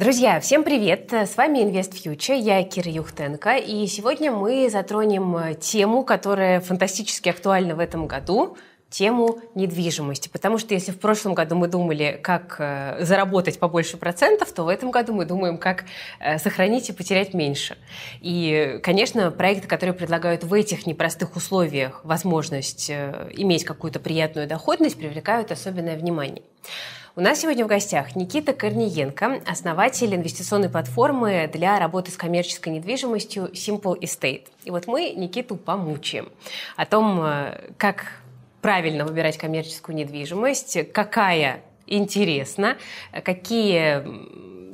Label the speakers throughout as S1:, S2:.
S1: Друзья, всем привет! С вами Invest Future, я Кира Юхтенко, и сегодня мы затронем тему, которая фантастически актуальна в этом году, тему недвижимости. Потому что если в прошлом году мы думали, как э, заработать побольше процентов, то в этом году мы думаем, как э, сохранить и потерять меньше. И, конечно, проекты, которые предлагают в этих непростых условиях возможность э, иметь какую-то приятную доходность, привлекают особенное внимание. У нас сегодня в гостях Никита Корниенко, основатель инвестиционной платформы для работы с коммерческой недвижимостью Simple Estate. И вот мы Никиту помучаем о том, э, как правильно выбирать коммерческую недвижимость, какая интересна, какие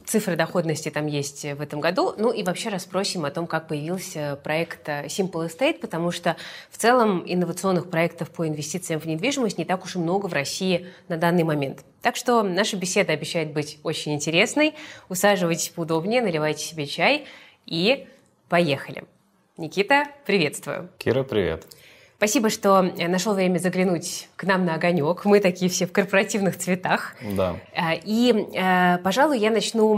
S1: цифры доходности там есть в этом году. Ну и вообще расспросим о том, как появился проект Simple Estate, потому что в целом инновационных проектов по инвестициям в недвижимость не так уж и много в России на данный момент. Так что наша беседа обещает быть очень интересной. Усаживайтесь поудобнее, наливайте себе чай и поехали. Никита, приветствую.
S2: Кира, привет.
S1: Спасибо, что э, нашел время заглянуть к нам на огонек. Мы такие все в корпоративных цветах.
S2: Да.
S1: Э, и, э, пожалуй, я начну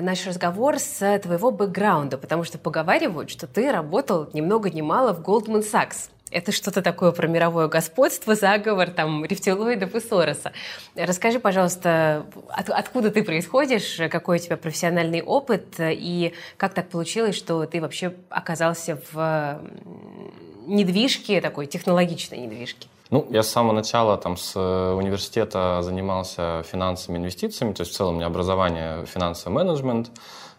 S1: наш разговор с твоего бэкграунда, потому что поговаривают, что ты работал ни много ни мало в Goldman Sachs. Это что-то такое про мировое господство, заговор, там, рептилоидов и Сороса. Расскажи, пожалуйста, от, откуда ты происходишь, какой у тебя профессиональный опыт, и как так получилось, что ты вообще оказался в недвижки, такой технологичной недвижки?
S2: Ну, я с самого начала там с э, университета занимался финансами, инвестициями, то есть в целом у меня образование финансовый менеджмент.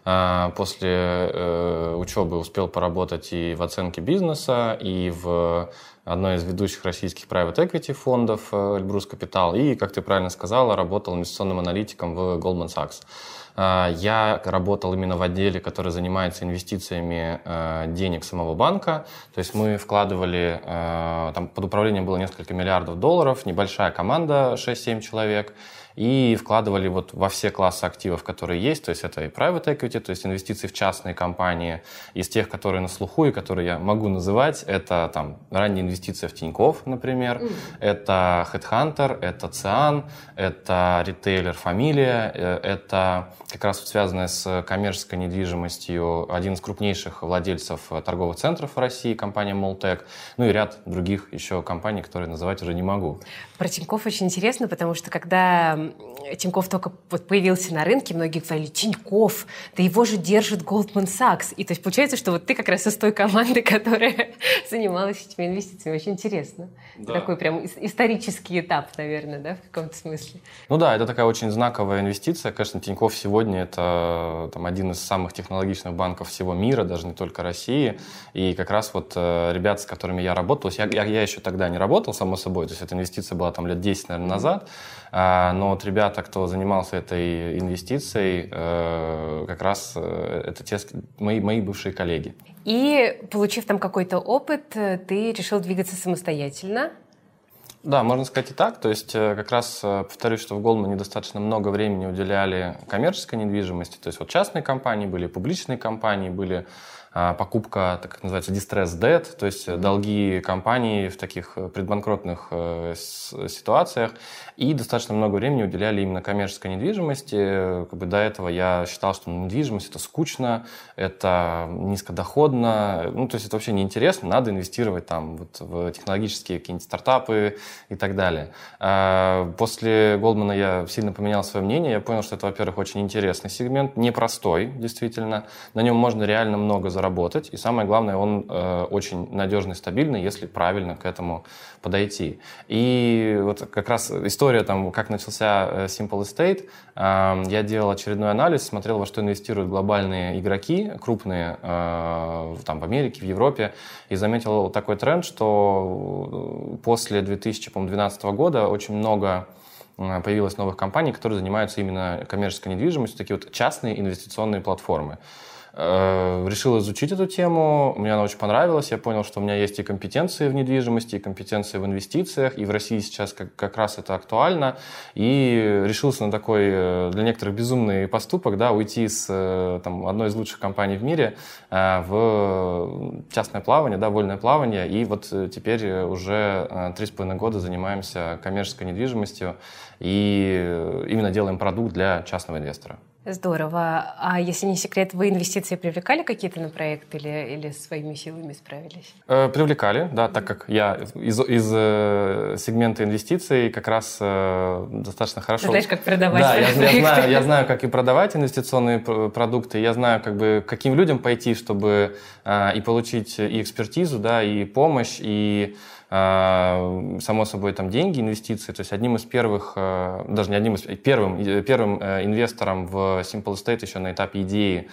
S2: А, после э, учебы успел поработать и в оценке бизнеса, и в одной из ведущих российских private equity фондов э, Эльбрус Капитал, и, как ты правильно сказала, работал инвестиционным аналитиком в Goldman Sachs. А, я работал именно в отделе, который занимается инвестициями а, денег самого банка. То есть мы вкладывали, а, там под управлением было несколько миллиардов долларов, небольшая команда, 6-7 человек и вкладывали вот во все классы активов, которые есть, то есть это и private equity, то есть инвестиции в частные компании, из тех, которые на слуху и которые я могу называть, это там ранние инвестиции в Тинькофф, например, mm. это Headhunter, это Циан, это ритейлер Фамилия, э, это как раз связанная с коммерческой недвижимостью один из крупнейших владельцев торговых центров в России, компания Молтек, ну и ряд других еще компаний, которые называть уже не могу.
S1: Про Тинькофф очень интересно, потому что когда Тиньков только вот появился на рынке, многие говорили, Тиньков, да его же держит Goldman Sachs. И то есть получается, что вот ты как раз из той команды, которая занималась этими инвестициями. Очень интересно. Да. Такой прям исторический этап, наверное, да, в каком-то смысле.
S2: Ну да, это такая очень знаковая инвестиция. Конечно, Тиньков сегодня это там, один из самых технологичных банков всего мира, даже не только России. И как раз вот э, ребят, с которыми я работал, я, я, я еще тогда не работал, само собой, то есть эта инвестиция была там лет 10, наверное, назад, а, но вот ребята, кто занимался этой инвестицией, э, как раз э, это те мои, мои бывшие коллеги.
S1: И, получив там какой-то опыт, э, ты решил двигаться самостоятельно?
S2: Да, можно сказать и так. То есть как раз повторюсь, что в Голдмане достаточно много времени уделяли коммерческой недвижимости. То есть вот частные компании были, публичные компании были, покупка, так называется, distress debt, то есть долги компании в таких предбанкротных ситуациях и достаточно много времени уделяли именно коммерческой недвижимости. Как бы до этого я считал, что недвижимость это скучно, это низкодоходно, ну, то есть это вообще неинтересно, надо инвестировать там вот в технологические какие-нибудь стартапы и так далее. А, после Голдмана я сильно поменял свое мнение, я понял, что это, во-первых, очень интересный сегмент, непростой, действительно, на нем можно реально много заработать, и самое главное, он э, очень надежный, стабильный, если правильно к этому подойти. И вот как раз история, там, как начался э, Simple Estate, эм, я делал очередной анализ, смотрел, во что инвестируют глобальные игроки, крупные, э, там, в Америке, в Европе, и заметил такой тренд, что после 2012 года очень много э, появилось новых компаний, которые занимаются именно коммерческой недвижимостью, такие вот частные инвестиционные платформы. Э, решил изучить эту тему, мне она очень понравилась, я понял, что у меня есть и компетенции в недвижимости, и компетенции в инвестициях, и в России сейчас как, как раз это актуально, и решился на такой э, для некоторых безумный поступок, да, уйти с э, там, одной из лучших компаний в мире в частное плавание, да, вольное плавание, и вот теперь уже три с половиной года занимаемся коммерческой недвижимостью и именно делаем продукт для частного инвестора.
S1: Здорово. А если не секрет, вы инвестиции привлекали какие-то на проект или, или своими силами справились?
S2: Э, привлекали, да, так как я из, из э, сегмента инвестиций как раз э, достаточно хорошо...
S1: знаешь, как продавать
S2: Да, я, я, знаю, я знаю, как и продавать инвестиционные продукты, я знаю, как бы, каким людям пойти, чтобы э, и получить и экспертизу, да, и помощь, и само собой, там деньги, инвестиции. То есть одним из первых, э, даже не одним из, первым, первым э, инвестором в Simple Estate еще на этапе идеи а,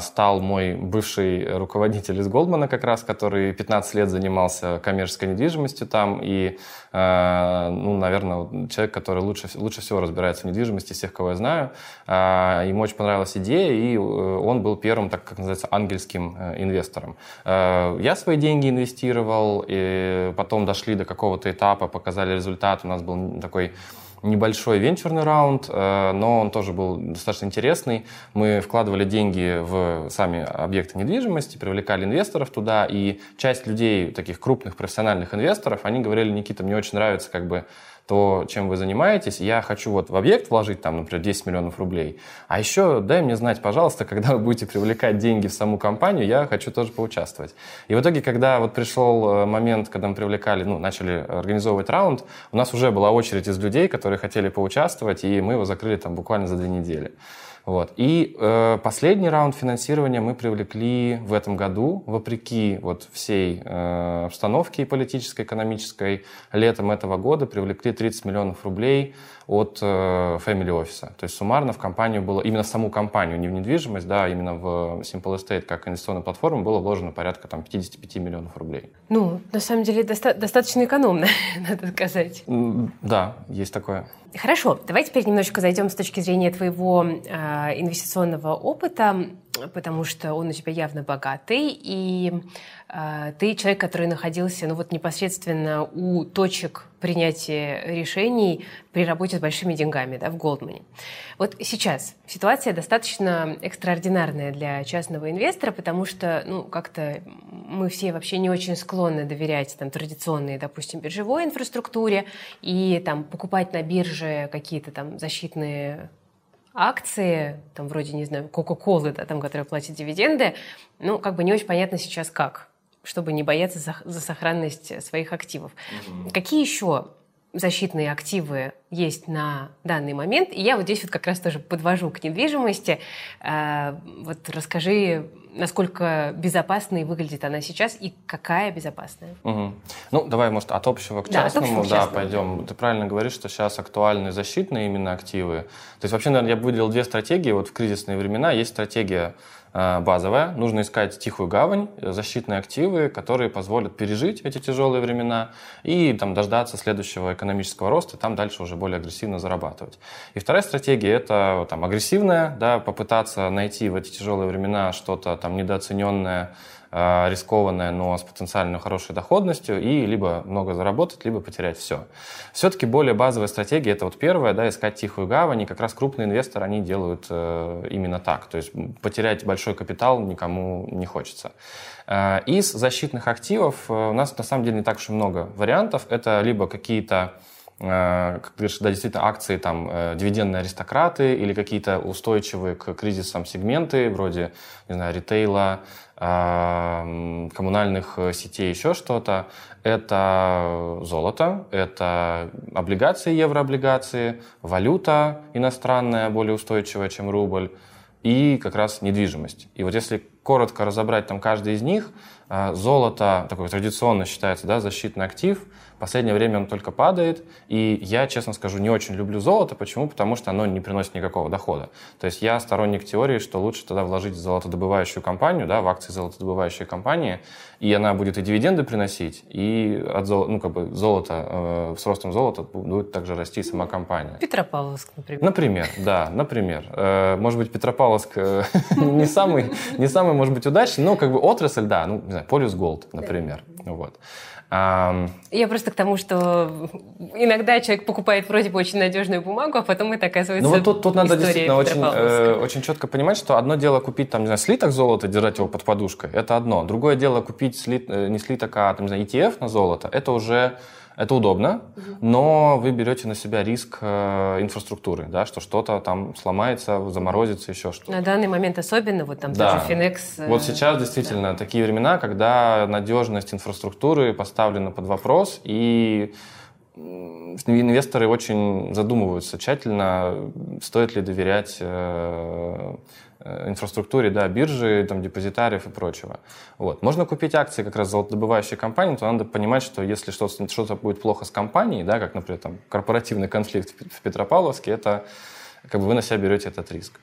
S2: стал мой бывший руководитель из Голдмана как раз, который 15 лет занимался коммерческой недвижимостью там, и, а, ну, наверное, человек, который лучше, лучше всего разбирается в недвижимости, всех, кого я знаю. А, ему очень понравилась идея, и э, он был первым, так как называется, ангельским э, инвестором. Я свои деньги инвестировал, и потом дошли до какого-то этапа, показали результат, у нас был такой небольшой венчурный раунд, э, но он тоже был достаточно интересный. Мы вкладывали деньги в сами объекты недвижимости, привлекали инвесторов туда, и часть людей, таких крупных профессиональных инвесторов, они говорили, Никита, мне очень нравится как бы то, чем вы занимаетесь, я хочу вот в объект вложить там, например, 10 миллионов рублей, а еще дай мне знать, пожалуйста, когда вы будете привлекать деньги в саму компанию, я хочу тоже поучаствовать. И в итоге, когда вот пришел э, момент, когда мы привлекали, ну, начали организовывать раунд, у нас уже была очередь из людей, которые хотели поучаствовать, и мы его закрыли там буквально за две недели. Вот. И э, последний раунд финансирования мы привлекли в этом году, вопреки вот всей э, обстановке политической, экономической. Летом этого года привлекли 30 миллионов рублей от э, Family Office. То есть суммарно в компанию было, именно в саму компанию, не в недвижимость, да, а именно в Simple Estate как инвестиционную платформу было вложено порядка там, 55 миллионов рублей.
S1: Ну, на самом деле, доста- достаточно экономно, надо сказать.
S2: Да, есть такое.
S1: Хорошо, давай теперь немножечко зайдем с точки зрения твоего э, инвестиционного опыта, потому что он у тебя явно богатый, и э, ты человек, который находился ну, вот непосредственно у точек принятия решений при работе с большими деньгами да, в Голдмане. Вот сейчас ситуация достаточно экстраординарная для частного инвестора, потому что ну, как-то мы все вообще не очень склонны доверять там, традиционной, допустим, биржевой инфраструктуре и там, покупать на бирже какие-то там защитные акции, там вроде, не знаю, Кока-Колы, да, там, которые платят дивиденды, ну, как бы не очень понятно сейчас как чтобы не бояться за, за сохранность своих активов. Угу. Какие еще защитные активы есть на данный момент. И я вот здесь вот как раз тоже подвожу к недвижимости. Э, вот расскажи, насколько безопасной выглядит она сейчас и какая безопасная.
S2: Угу. Ну, давай, может, от общего к частному, да, да пойдем. Ты правильно говоришь, что сейчас актуальны защитные именно активы. То есть вообще, наверное, я бы выделил две стратегии. Вот в кризисные времена есть стратегия базовая. Нужно искать тихую гавань, защитные активы, которые позволят пережить эти тяжелые времена и там, дождаться следующего экономического роста, там дальше уже более агрессивно зарабатывать. И вторая стратегия – это там, агрессивная, да, попытаться найти в эти тяжелые времена что-то там недооцененное, Э, рискованная, но с потенциально хорошей доходностью, и либо много заработать, либо потерять все. Все-таки более базовая стратегия, это вот первая, да, искать тихую гавань, и как раз крупные инвесторы, они делают э, именно так, то есть потерять большой капитал никому не хочется. Э, из защитных активов у нас на самом деле не так уж и много вариантов, это либо какие-то как говоришь, да, действительно, акции, там, дивидендные аристократы или какие-то устойчивые к кризисам сегменты, вроде, не знаю, ритейла, коммунальных э, сетей, еще что-то. Это золото, это облигации, еврооблигации, валюта иностранная, более устойчивая, чем рубль, и как раз недвижимость. И вот если коротко разобрать там каждый из них, а, золото, такой традиционно считается, да, защитный актив – последнее время он только падает, и я, честно скажу, не очень люблю золото. Почему? Потому что оно не приносит никакого дохода. То есть я сторонник теории, что лучше тогда вложить в золотодобывающую компанию, да, в акции золотодобывающей компании, и она будет и дивиденды приносить, и от зол... ну, как бы золото, э, с ростом золота будет также расти сама компания.
S1: Петропавловск, например.
S2: Например, да, например. Э, может быть, Петропавловск э, не самый, не самый, может быть, удачный, но как бы отрасль, да, ну, не знаю, Полюс Голд, например. Вот.
S1: Я просто к тому, что иногда человек покупает вроде бы очень надежную бумагу, а потом это оказывается
S2: Ну вот тут, тут надо действительно очень, э, очень четко понимать, что одно дело купить там, не знаю, слиток золота, держать его под подушкой, это одно. Другое дело купить слит, э, не слиток, а там, не знаю, ETF на золото, это уже Это удобно, но вы берете на себя риск э, инфраструктуры, да, что что-то там сломается, заморозится, еще что-то.
S1: На данный момент особенно, вот там да. тоже Finex.
S2: Э, вот сейчас действительно да. такие времена, когда надежность инфраструктуры поставлена под вопрос, и инвесторы очень задумываются тщательно, стоит ли доверять Э, инфраструктуре, да, биржи, там, депозитариев и прочего. Вот. Можно купить акции как раз золотодобывающей компании, то надо понимать, что если что-то, что будет плохо с компанией, да, как, например, там, корпоративный конфликт в Петропавловске, это как бы вы на себя берете этот риск.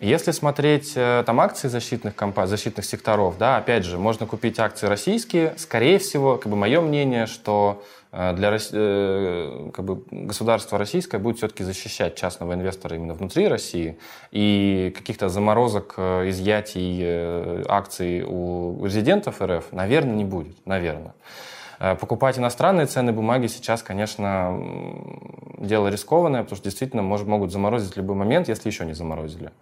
S2: Если смотреть э, там акции защитных компаний, защитных секторов, да, опять же, можно купить акции российские. Скорее всего, как бы мое мнение, что Э, для э, как бы, государство российское будет все-таки защищать частного инвестора именно внутри России, и каких-то заморозок, изъятий акций у резидентов РФ, наверное, не будет, наверное. Покупать иностранные ценные бумаги сейчас, конечно, дело рискованное, потому что действительно может, могут заморозить в любой момент, если еще не заморозили.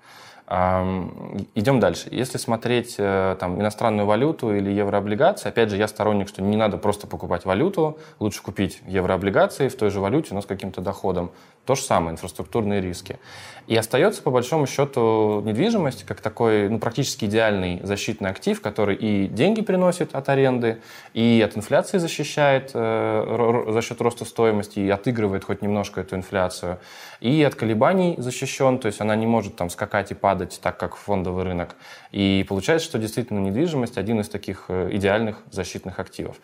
S2: Идем дальше. Если смотреть э, там, иностранную валюту или еврооблигации, опять же, я сторонник, что не надо просто покупать валюту, лучше купить еврооблигации в той же валюте, но с каким-то доходом. То же самое, инфраструктурные риски. И остается, по большому счету, недвижимость как такой ну, практически идеальный защитный актив, который и деньги приносит от аренды, и от инфляции защищает э, за счет роста стоимости, и отыгрывает хоть немножко эту инфляцию, и от колебаний защищен, то есть она не может там скакать и падать так, как фондовый рынок. И получается, что действительно недвижимость один из таких э, идеальных защитных активов.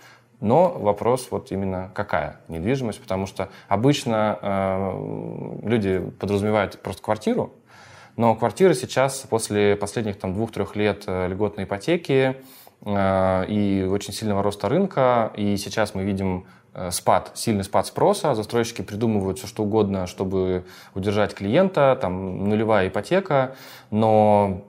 S2: Но вопрос вот именно какая недвижимость, потому что обычно э, люди подразумевают просто квартиру, но квартиры сейчас после последних там двух-трех лет э, льготной ипотеки э, и очень сильного роста рынка, и сейчас мы видим спад, сильный спад спроса, застройщики придумывают все что угодно, чтобы удержать клиента, там нулевая ипотека, но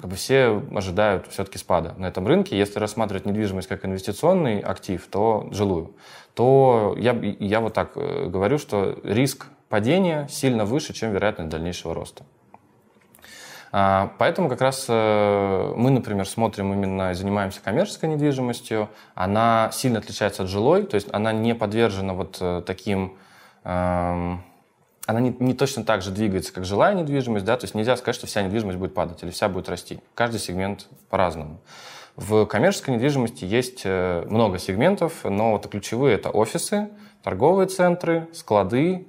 S2: как бы, все ожидают все-таки спада на этом рынке. Если рассматривать недвижимость как инвестиционный актив, то жилую, то я, я вот так э, говорю, что риск падения сильно выше, чем вероятность дальнейшего роста. А, поэтому как раз э, мы, например, смотрим именно занимаемся коммерческой недвижимостью. Она сильно отличается от жилой, то есть она не подвержена вот э, таким эм, она не, не точно так же двигается, как жилая недвижимость, да, то есть нельзя сказать, что вся недвижимость будет падать или вся будет расти. Каждый сегмент по-разному. В коммерческой недвижимости есть э, много сегментов, но вот ключевые это офисы, торговые центры, склады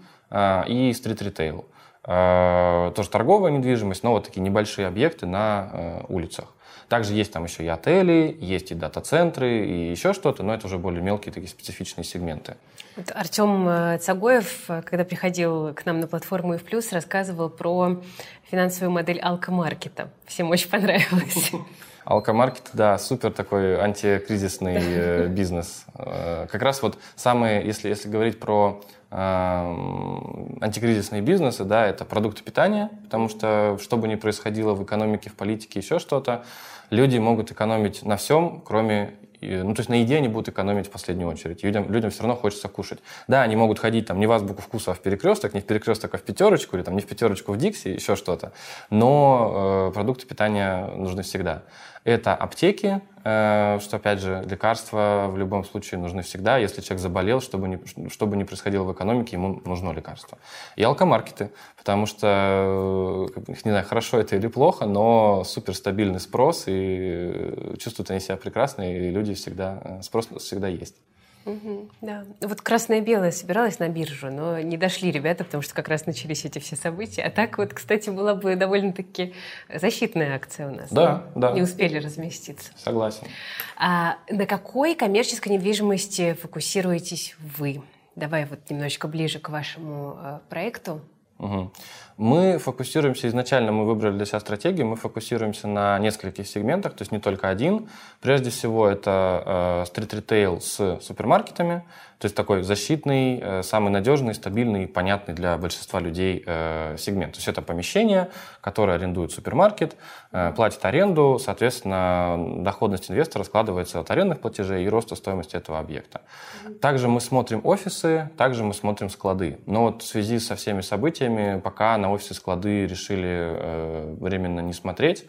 S2: и стрит-ритейл. Э, тоже торговая недвижимость, но вот такие небольшие объекты на э, улицах. Также есть там еще и отели, есть и дата-центры, и еще что-то, но это уже более мелкие такие специфичные сегменты.
S1: Вот Артем э, Цагоев, когда приходил к нам на платформу и в плюс, рассказывал про финансовую модель алкомаркета. Всем очень понравилось.
S2: Алкомаркет, да, супер такой антикризисный бизнес. Как раз вот самые, если, если говорить про антикризисные бизнесы, да, это продукты питания, потому что что бы ни происходило в экономике, в политике, еще что-то, люди могут экономить на всем, кроме ну, то есть на еде они будут экономить в последнюю очередь. Людям, людям все равно хочется кушать. Да, они могут ходить там не в азбуку вкуса, а в перекресток, не в перекресток, а в пятерочку, или там не в пятерочку в Дикси, еще что-то. Но э, продукты питания нужны всегда. Это аптеки, э, что, опять же, лекарства в любом случае нужны всегда. Если человек заболел, чтобы не, что бы ни происходило в экономике, ему нужно лекарство. И алкомаркеты, потому что, э, не знаю, хорошо это или плохо, но суперстабильный спрос, и чувствуют они себя прекрасно, и люди всегда, э, спрос всегда есть.
S1: Угу, да. Вот красное-белое собиралась на биржу, но не дошли ребята, потому что как раз начались эти все события. А так вот, кстати, была бы довольно-таки защитная акция у нас.
S2: Да, да.
S1: Не успели разместиться.
S2: Согласен.
S1: А на какой коммерческой недвижимости фокусируетесь вы? Давай вот немножечко ближе к вашему э, проекту.
S2: Угу. Мы фокусируемся, изначально мы выбрали для себя стратегию, мы фокусируемся на нескольких сегментах, то есть не только один. Прежде всего это э, стрит-ритейл с супермаркетами, то есть такой защитный, э, самый надежный, стабильный, понятный для большинства людей э, сегмент. То есть это помещение, которое арендует супермаркет, э, платит аренду, соответственно, доходность инвестора складывается от арендных платежей и роста стоимости этого объекта. Также мы смотрим офисы, также мы смотрим склады. Но вот в связи со всеми событиями пока на офисы склады решили временно не смотреть.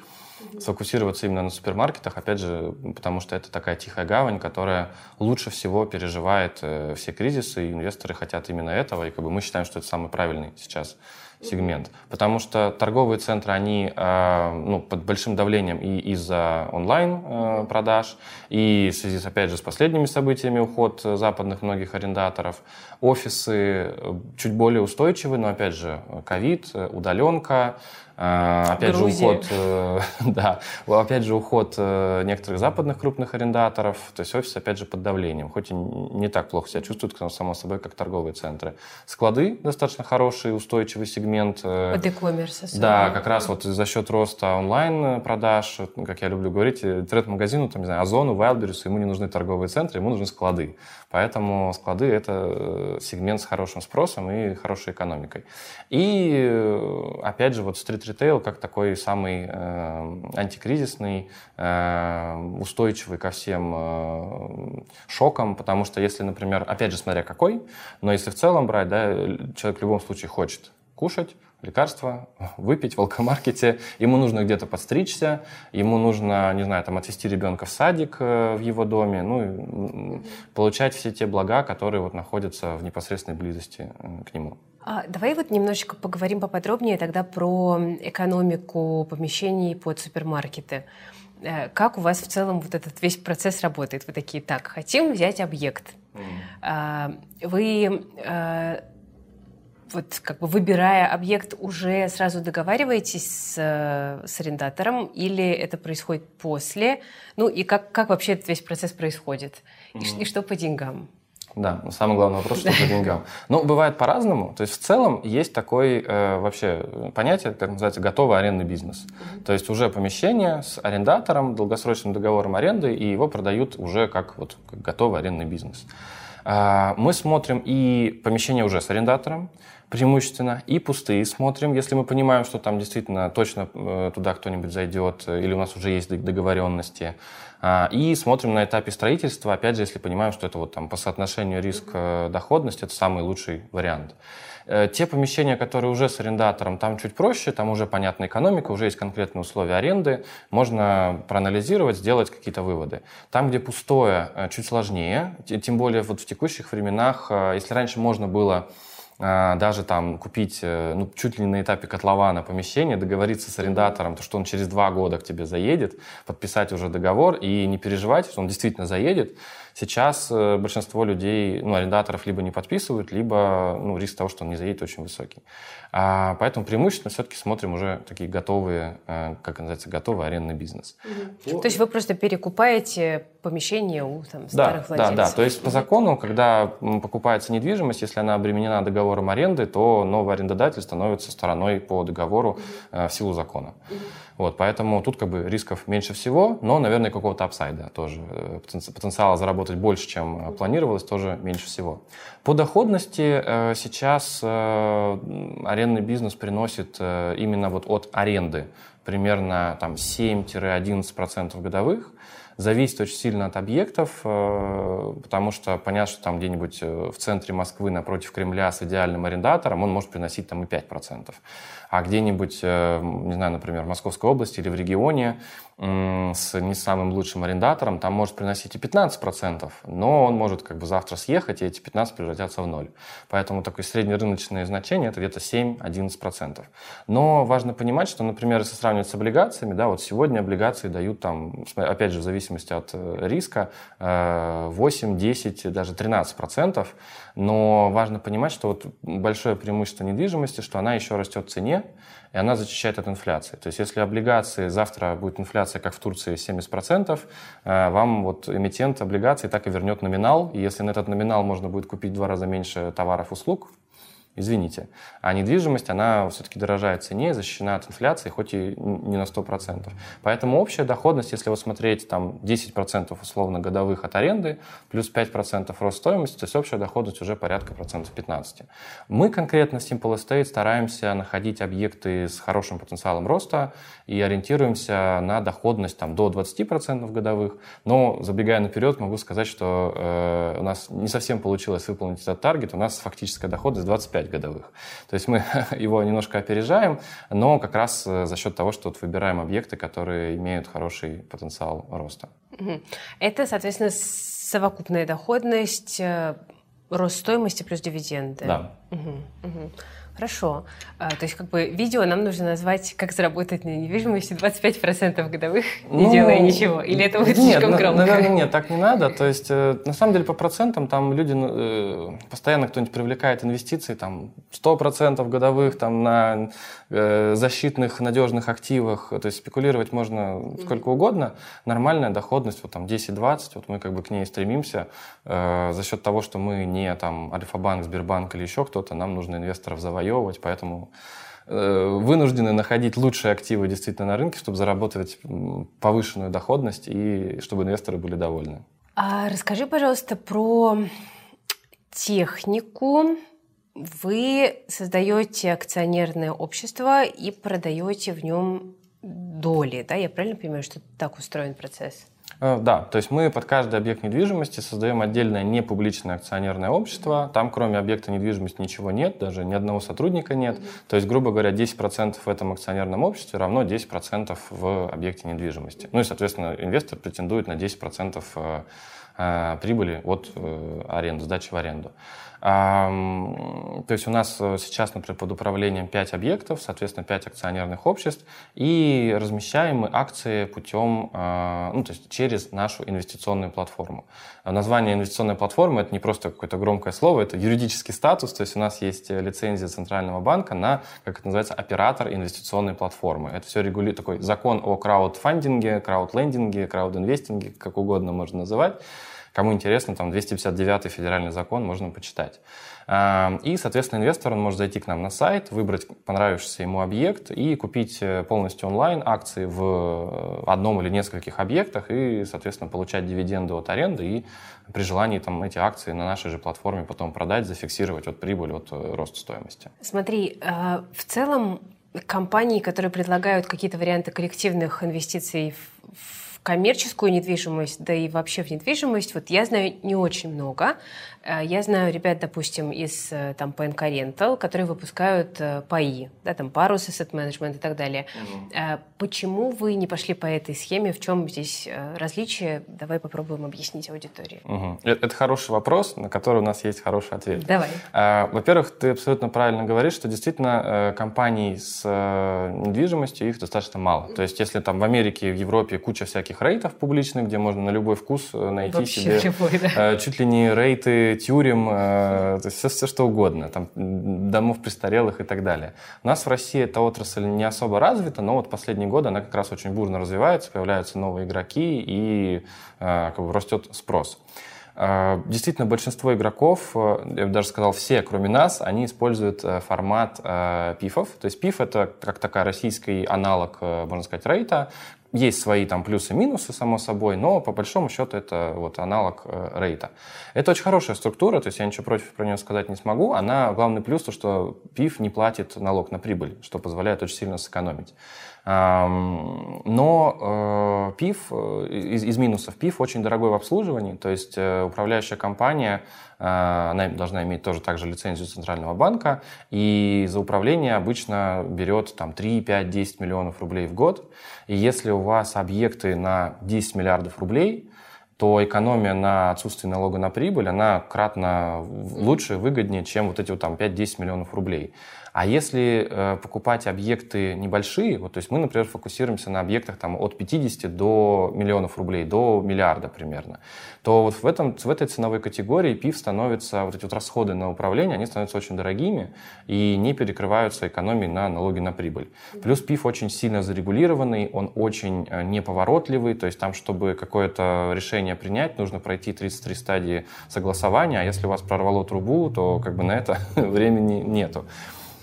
S2: Сфокусироваться именно на супермаркетах, опять же, потому что это такая тихая гавань, которая лучше всего переживает э, все кризисы, и инвесторы хотят именно этого, и как бы мы считаем, что это самый правильный сейчас сегмент. Потому что торговые центры, они э, ну, под большим давлением и из-за онлайн-продаж, э, и в связи, опять же, с последними событиями уход западных многих арендаторов. Офисы чуть более устойчивы, но, опять же, ковид, удаленка, опять Грузия. же, уход, э, да, опять же, уход э, некоторых западных крупных арендаторов, то есть офис, опять же, под давлением, хоть и не так плохо себя чувствуют, само собой, как торговые центры. Склады достаточно хороший, устойчивый сегмент.
S1: Э, под e-commerce.
S2: Да, как раз вот за счет роста онлайн-продаж, как я люблю говорить, интернет-магазину, там, не знаю, Озону, Wildberries, ему не нужны торговые центры, ему нужны склады. Поэтому склады – это сегмент с хорошим спросом и хорошей экономикой. И, опять же, вот стрит ритейл как такой самый э, антикризисный, э, устойчивый ко всем э, шокам, потому что если, например, опять же, смотря какой, но если в целом брать, да, человек в любом случае хочет кушать, лекарства, выпить в алкомаркете, ему нужно где-то подстричься, ему нужно, не знаю, там, отвезти ребенка в садик э, в его доме, ну, и получать все те блага, которые вот находятся в непосредственной близости э, к нему.
S1: А, давай вот немножечко поговорим поподробнее тогда про экономику помещений под супермаркеты. Э, как у вас в целом вот этот весь процесс работает? Вы такие, так, хотим взять объект. Mm. Вы вот как бы выбирая объект, уже сразу договариваетесь с, с арендатором или это происходит после? Ну и как, как вообще этот весь процесс происходит? И, mm. и что по деньгам?
S2: Да, самый главный вопрос, что по деньгам. Ну, бывает по-разному. То есть в целом есть такое э, вообще понятие, как называется, готовый арендный бизнес. То есть уже помещение с арендатором, долгосрочным договором аренды, и его продают уже как, вот, как готовый арендный бизнес. Э, мы смотрим и помещение уже с арендатором, преимущественно, и пустые смотрим, если мы понимаем, что там действительно точно э, туда кто-нибудь зайдет, э, или у нас уже есть договоренности. А, и смотрим на этапе строительства, опять же, если понимаем, что это вот там по соотношению риск-доходность, это самый лучший вариант. Э, те помещения, которые уже с арендатором, там чуть проще, там уже понятна экономика, уже есть конкретные условия аренды, можно проанализировать, сделать какие-то выводы. Там, где пустое, чуть сложнее, тем более вот в текущих временах, если раньше можно было даже там купить, э, ну, чуть ли не на этапе котлована помещение, договориться с арендатором, то, что он через два года к тебе заедет, подписать уже договор и не переживать, что он действительно заедет, Сейчас э, большинство людей, ну, арендаторов либо не подписывают, либо ну, риск того, что он не заедет, очень высокий. А, поэтому преимущественно все-таки смотрим уже такие готовые, э, как называется, готовый арендный бизнес.
S1: Угу. То есть вы просто перекупаете помещение у там, старых
S2: да,
S1: владельцев?
S2: Да, да. То есть по закону, когда покупается недвижимость, если она обременена договором аренды, то новый арендодатель становится стороной по договору угу. в силу закона. Угу. Вот, поэтому тут как бы рисков меньше всего, но, наверное, какого-то апсайда тоже. Э, потенциала заработать больше, чем э, планировалось, тоже меньше всего. По доходности э, сейчас арендный бизнес приносит именно вот от аренды примерно там 7-11% годовых. Зависит очень сильно от объектов, потому что понятно, что там где-нибудь в центре Москвы напротив Кремля с идеальным арендатором он может приносить там и 5% а где-нибудь, э, не знаю, например, в Московской области или в регионе с не самым лучшим арендатором, там может приносить и 15%, но он может как бы завтра съехать, и эти 15 превратятся в ноль. Поэтому такое среднерыночное значение это где-то 7-11%. Но важно понимать, что, например, если сравнивать с облигациями, да, вот сегодня облигации дают там, опять же, в зависимости от э, риска, 8, 10, даже 13%, но важно понимать, что вот большое преимущество недвижимости, что она еще растет в цене, и она защищает от инфляции. То есть если облигации, завтра будет инфляция, как в Турции, 70%, э, вам вот эмитент облигаций так и вернет номинал, и если на этот номинал можно будет купить в два раза меньше товаров услуг, извините. А недвижимость, она все-таки дорожает в цене, защищена от инфляции, хоть и не на 100%. Поэтому общая доходность, если вот смотреть там 10% условно годовых от аренды, плюс 5% рост стоимости, то есть общая доходность уже порядка процентов 15. Мы конкретно Simple Estate стараемся находить объекты с хорошим потенциалом роста и ориентируемся на доходность там, до 20% годовых. Но забегая наперед, могу сказать, что э, у нас не совсем получилось выполнить этот таргет. У нас фактическая доходность 25 5 годовых. То есть мы его немножко опережаем, но как раз за счет того, что вот выбираем объекты, которые имеют хороший потенциал роста.
S1: Это, соответственно, совокупная доходность, рост стоимости плюс дивиденды.
S2: Да.
S1: Угу, угу. Хорошо. А, то есть как бы видео нам нужно назвать «Как заработать на недвижимости 25% годовых, не ну, делая ничего». Или это будет нет, слишком громко?
S2: Наверное, нет, так не надо. То есть э, на самом деле по процентам там люди, э, постоянно кто-нибудь привлекает инвестиции, там 100% годовых там на э, защитных надежных активах. То есть спекулировать можно сколько угодно. Нормальная доходность вот там 10-20, вот мы как бы к ней стремимся. За счет того, что мы не там Альфа-банк, Сбербанк или еще кто-то, нам нужно инвесторов завоевать завоевывать, поэтому э, вынуждены находить лучшие активы действительно на рынке, чтобы заработать повышенную доходность и чтобы инвесторы были довольны.
S1: А расскажи, пожалуйста, про технику. Вы создаете акционерное общество и продаете в нем доли, да? Я правильно понимаю, что так устроен процесс?
S2: Э, да, то есть мы под каждый объект недвижимости создаем отдельное непубличное акционерное общество. Там, кроме объекта недвижимости, ничего нет, даже ни одного сотрудника нет. То есть, грубо говоря, 10% в этом акционерном обществе равно 10% в объекте недвижимости. Ну и, соответственно, инвестор претендует на 10% э, э, прибыли от аренды, сдачи в аренду. То есть у нас э, сейчас, например, под управлением 5 объектов, соответственно, 5 акционерных обществ, и размещаем мы акции путем, а, ну, то есть через нашу инвестиционную платформу. Название инвестиционной платформы – это не просто какое-то громкое слово, это юридический статус, то есть у нас есть э, лицензия Центрального банка на, как это называется, оператор инвестиционной платформы. Это все регулирует такой закон о краудфандинге, краудлендинге, краудинвестинге, как угодно можно называть. Кому интересно, там 259 федеральный закон можно почитать. А, и, соответственно, инвестор он может зайти к нам на сайт, выбрать понравившийся ему объект и купить э, полностью онлайн акции в э, одном или нескольких объектах и, соответственно, получать дивиденды от аренды и при желании там, эти акции на нашей же платформе потом продать, зафиксировать от прибыли, от э, роста стоимости.
S1: Смотри, в целом компании, которые предлагают какие-то варианты коллективных инвестиций в коммерческую недвижимость, да и вообще в недвижимость, вот я знаю не очень много. Э, я знаю ребят, допустим, из э, там PNK Rental, которые выпускают э, ПАИ, да, там Parus Asset Management и так далее. Угу. Почему вы не пошли по этой схеме? В чем здесь различие? Давай попробуем объяснить аудитории.
S2: Угу. Это хороший вопрос, на который у нас есть хороший ответ.
S1: Давай.
S2: Во-первых, ты абсолютно правильно говоришь, что действительно компаний с недвижимостью их достаточно мало. То есть если там в Америке, в Европе куча всяких рейтов публичных, где можно на любой вкус найти Вообще себе любой, да. чуть ли не рейты тюрем, э, то есть все, все что угодно, там, домов престарелых и так далее. У нас в России эта отрасль не особо развита, но вот последние годы она как раз очень бурно развивается, появляются новые игроки и э, как бы растет спрос. Э, действительно, большинство игроков, я бы даже сказал все, кроме нас, они используют формат пифов. То есть пиф — это как такая российский аналог, можно сказать, рейта, есть свои там плюсы-минусы, само собой, но по большому счету это вот аналог э, рейта. Это очень хорошая структура, то есть я ничего против про нее сказать не смогу. Она, главный плюс, то, что ПИФ не платит налог на прибыль, что позволяет очень сильно сэкономить. Но э, ПИФ, э, из, из минусов, ПИФ очень дорогой в обслуживании, то есть э, управляющая компания, она должна иметь тоже также лицензию Центрального банка, и за управление обычно берет там 3, 5, 10 миллионов рублей в год. И если у вас объекты на 10 миллиардов рублей, то экономия на отсутствие налога на прибыль, она кратно лучше, выгоднее, чем вот эти вот там 5-10 миллионов рублей. А если э, покупать объекты небольшие, вот, то есть мы, например, фокусируемся на объектах там, от 50 до миллионов рублей, до миллиарда примерно, то вот в, этом, в этой ценовой категории ПИФ становится, вот эти вот расходы на управление, они становятся очень дорогими и не перекрываются экономией на налоги на прибыль. Плюс ПИФ очень сильно зарегулированный, он очень э, неповоротливый, то есть там, чтобы какое-то решение принять, нужно пройти 33 стадии согласования, а если у вас прорвало трубу, то как бы на это времени нету.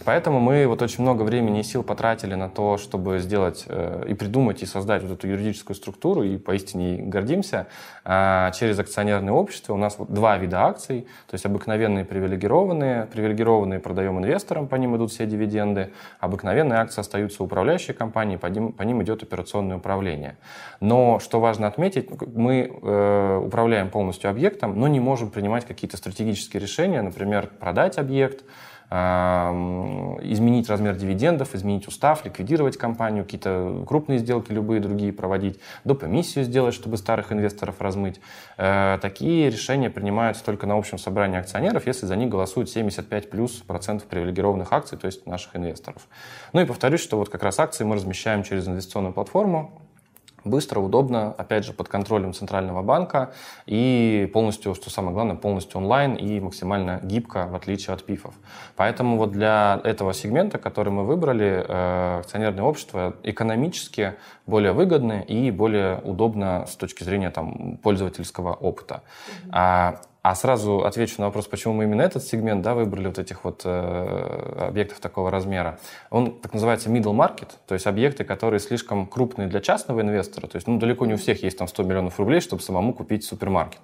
S2: Поэтому мы вот очень много времени и сил потратили на то, чтобы сделать э, и придумать, и создать вот эту юридическую структуру, и поистине гордимся. А через акционерное общество у нас два вида акций, то есть обыкновенные привилегированные, привилегированные продаем инвесторам, по ним идут все дивиденды, обыкновенные акции остаются управляющей компании, по ним, по ним идет операционное управление. Но, что важно отметить, мы э, управляем полностью объектом, но не можем принимать какие-то стратегические решения, например, продать объект, изменить размер дивидендов, изменить устав, ликвидировать компанию, какие-то крупные сделки, любые другие проводить, допомиссию сделать, чтобы старых инвесторов размыть. Э, такие решения принимаются только на общем собрании акционеров, если за них голосуют 75 плюс процентов привилегированных акций, то есть наших инвесторов. Ну и повторюсь, что вот как раз акции мы размещаем через инвестиционную платформу, быстро, удобно, опять же, под контролем Центрального банка и полностью, что самое главное, полностью онлайн и максимально гибко, в отличие от ПИФов. Поэтому вот для этого сегмента, который мы выбрали, э, акционерное общество экономически более выгодны и более удобно с точки зрения там, пользовательского опыта. Mm-hmm. А сразу отвечу на вопрос, почему мы именно этот сегмент да, выбрали вот этих вот э, объектов такого размера. Он так называется middle market, то есть объекты, которые слишком крупные для частного инвестора. То есть ну, далеко не у всех есть там 100 миллионов рублей, чтобы самому купить супермаркет.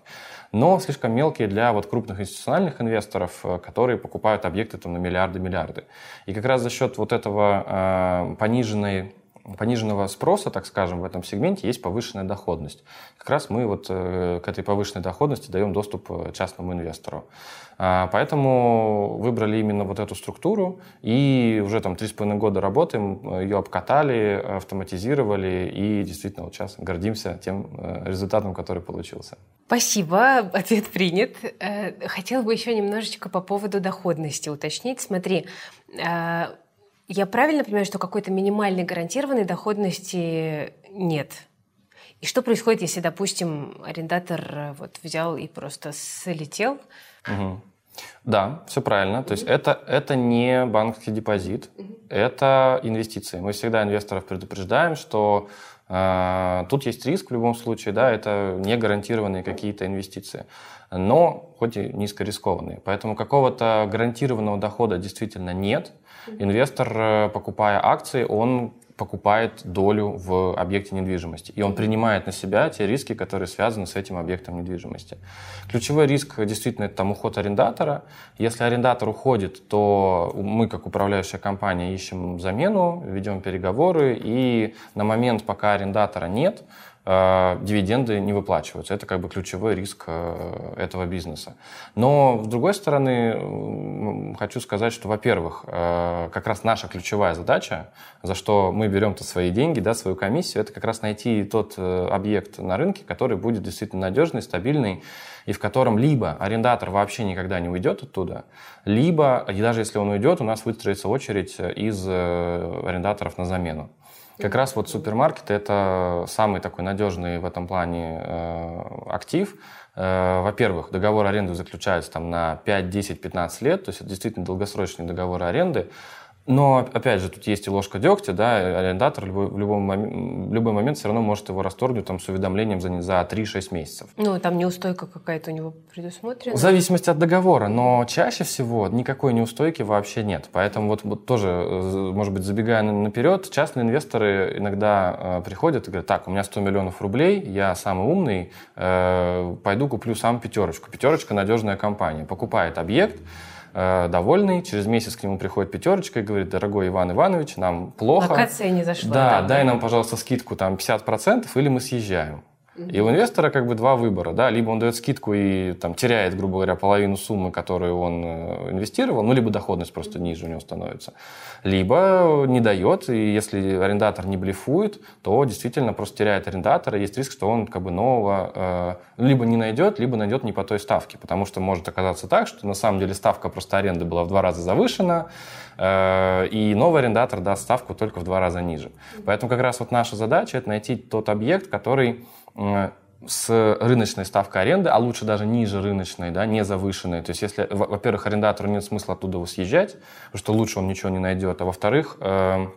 S2: Но слишком мелкие для вот крупных институциональных инвесторов, э, которые покупают объекты там, на миллиарды-миллиарды. И как раз за счет вот этого э, пониженной пониженного спроса, так скажем, в этом сегменте есть повышенная доходность. Как раз мы вот э, к этой повышенной доходности даем доступ э, частному инвестору. А, поэтому выбрали именно вот эту структуру и уже там три с половиной года работаем, ее обкатали, автоматизировали и действительно вот сейчас гордимся тем э, результатом, который получился.
S1: Спасибо, ответ принят. Хотела бы еще немножечко по поводу доходности уточнить. Смотри, я правильно понимаю, что какой-то минимальной гарантированной доходности нет? И что происходит, если, допустим, арендатор э, вот взял и просто слетел?
S2: Угу. Да, все правильно. То есть это, это не банковский депозит, это инвестиции. Мы всегда инвесторов предупреждаем, что э, тут есть риск в любом случае, да, это не гарантированные какие-то инвестиции, но хоть и низкорискованные. Поэтому какого-то гарантированного дохода действительно нет. Инвестор, э, покупая акции, он покупает долю в объекте недвижимости. И он принимает на себя те риски, которые связаны с этим объектом недвижимости. Ключевой риск действительно это там уход арендатора. Если арендатор уходит, то мы, как управляющая компания, ищем замену, ведем переговоры. И на момент, пока арендатора нет, дивиденды не выплачиваются. Это как бы ключевой риск э, этого бизнеса. Но, с другой стороны, хочу сказать, что, во-первых, э, как раз наша ключевая задача, за что мы берем-то свои деньги, да, свою комиссию, это как раз найти тот объект на рынке, который будет действительно надежный, стабильный, и в котором либо арендатор вообще никогда не уйдет оттуда, либо, и даже если он уйдет, у нас выстроится очередь из арендаторов на замену. Как раз вот супермаркеты это самый такой надежный в этом плане э, актив. Э, во-первых, договор аренды заключается там на 5, 10, 15 лет, то есть это действительно долгосрочные договоры аренды. Но, опять же, тут есть и ложка дегтя, да, арендатор в любой, в любой, момент, все равно может его расторгнуть там, с уведомлением за, за 3-6 месяцев.
S1: Ну, там неустойка какая-то у него предусмотрена?
S2: В зависимости от договора, но чаще всего никакой неустойки вообще нет. Поэтому вот, вот тоже, э, может быть, забегая наперед, частные инвесторы иногда э, приходят и говорят, так, у меня 100 миллионов рублей, я самый умный, э, пойду куплю сам пятерочку. Пятерочка – надежная компания. Покупает объект, довольный. Через месяц к нему приходит пятерочка и говорит, дорогой Иван Иванович, нам плохо.
S1: Локация не зашла.
S2: Да, да, дай нам, пожалуйста, скидку там 50% или мы съезжаем. И у инвестора как бы два выбора, да, либо он дает скидку и там теряет, грубо говоря, половину суммы, которую он э, инвестировал, ну, либо доходность просто ниже у него становится, либо не дает, и если арендатор не блефует, то действительно просто теряет арендатора, есть риск, что он как бы нового э, либо не найдет, либо найдет не по той ставке, потому что может оказаться так, что на самом деле ставка просто аренды была в два раза завышена, э, и новый арендатор даст ставку только в два раза ниже. Поэтому как раз вот наша задача это найти тот объект, который с рыночной ставкой аренды, а лучше даже ниже рыночной, да, не завышенной. То есть, если, во-первых, арендатору нет смысла оттуда съезжать, потому что лучше он ничего не найдет, а во-вторых, э,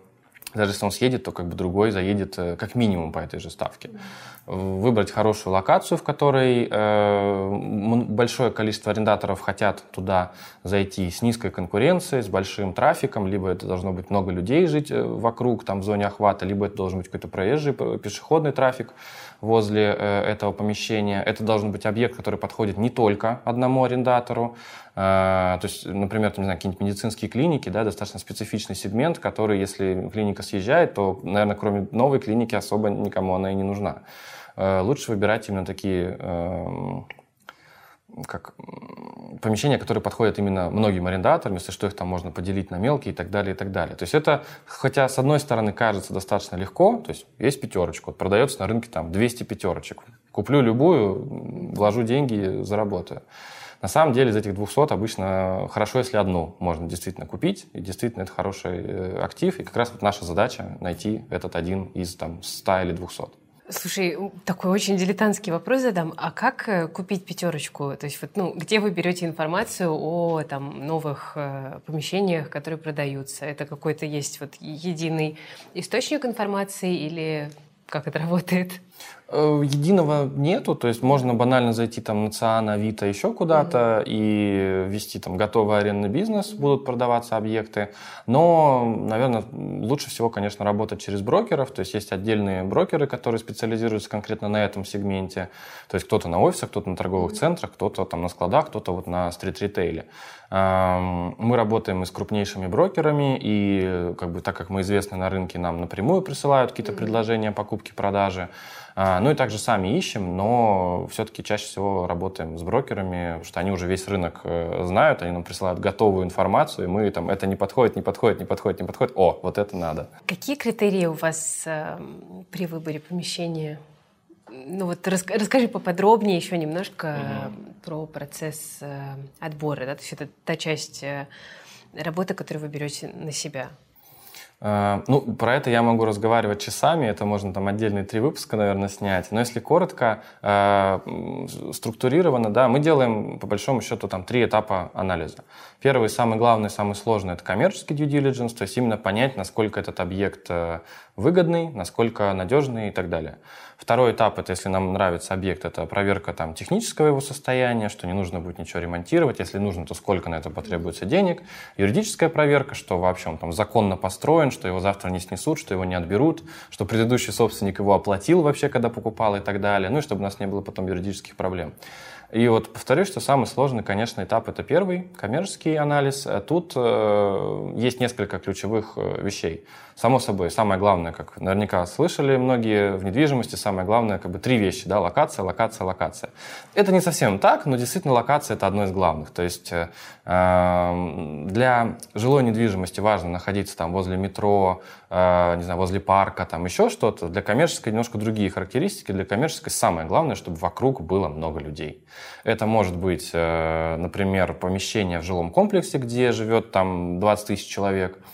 S2: даже если он съедет, то как бы другой заедет э, как минимум по этой же ставке. Выбрать хорошую локацию, в которой э, большое количество арендаторов хотят туда зайти с низкой конкуренцией, с большим трафиком, либо это должно быть много людей жить вокруг, там в зоне охвата, либо это должен быть какой-то проезжий пешеходный трафик возле этого помещения. Это должен быть объект, который подходит не только одному арендатору, то есть, например, там, не знаю, какие-нибудь медицинские клиники, да, достаточно специфичный сегмент, который, если клиника клиника съезжает, то, наверное, кроме новой клиники особо никому она и не нужна. Э, лучше выбирать именно такие эм, как помещения, которые подходят именно многим арендаторам, если что, их там можно поделить на мелкие и так далее, и так далее. То есть это, хотя с одной стороны кажется достаточно легко, то есть есть пятерочка, вот продается на рынке там 200 пятерочек. Куплю любую, вложу деньги, заработаю. На самом деле из этих 200 обычно хорошо, если одну можно действительно купить, и действительно это хороший э, актив, и как раз вот наша задача найти этот один из там 100 или 200.
S1: Слушай, такой очень дилетантский вопрос задам. А как э, купить пятерочку? То есть, вот, ну, где вы берете информацию о там, новых э, помещениях, которые продаются? Это какой-то есть вот единый источник информации или как это работает?
S2: Э, единого нету, то есть можно банально зайти там на ЦИАН, Авито, еще куда-то mm-hmm. и вести там готовый арендный бизнес, будут продаваться объекты. Но, наверное, лучше всего, конечно, работать через брокеров, то есть есть отдельные брокеры, которые специализируются конкретно на этом сегменте. То есть кто-то на офисах, кто-то на торговых mm-hmm. центрах, кто-то там на складах, кто-то вот на стрит-ритейле. Мы работаем и с крупнейшими брокерами, и как бы так как мы известны на рынке, нам напрямую присылают какие-то mm-hmm. предложения покупки-продажи. А, ну и также сами ищем, но все-таки чаще всего работаем с брокерами, потому что они уже весь рынок э, знают, они нам присылают готовую информацию, и мы там, это не подходит, не подходит, не подходит, не подходит, о, вот это надо.
S1: Какие критерии у вас э, при выборе помещения? Ну вот рас, расскажи поподробнее еще немножко угу. про процесс э, отбора, да, то есть это та часть э, работы, которую вы берете на себя.
S2: Э, ну, про это я могу разговаривать часами, это можно там отдельные три выпуска, наверное, снять. Но если коротко, э, структурированно, да, мы делаем, по большому счету, там три этапа анализа. Первый, самый главный, самый сложный – это коммерческий due diligence, то есть именно понять, насколько этот объект э, выгодный, насколько надежный и так далее. Второй этап – это если нам нравится объект, это проверка там, технического его состояния, что не нужно будет ничего ремонтировать, если нужно, то сколько на это потребуется денег. Юридическая проверка, что вообще он там законно построен, что его завтра не снесут, что его не отберут, что предыдущий собственник его оплатил вообще, когда покупал и так далее, ну и чтобы у нас не было потом юридических проблем. И вот повторюсь, что самый сложный, конечно, этап это первый, коммерческий анализ. Тут э, есть несколько ключевых э, вещей. Само собой, самое главное, как наверняка слышали многие в недвижимости, самое главное, как бы три вещи, да, локация, локация, локация. Это не совсем так, но действительно локация это одно из главных. То есть э, эм, для жилой недвижимости важно находиться там возле метро, не знаю, возле парка, там еще что-то. Для коммерческой немножко другие характеристики. Для коммерческой самое главное, чтобы вокруг было много людей. Это может быть, э, например, помещение в жилом комплексе, где живет там 20 тысяч человек –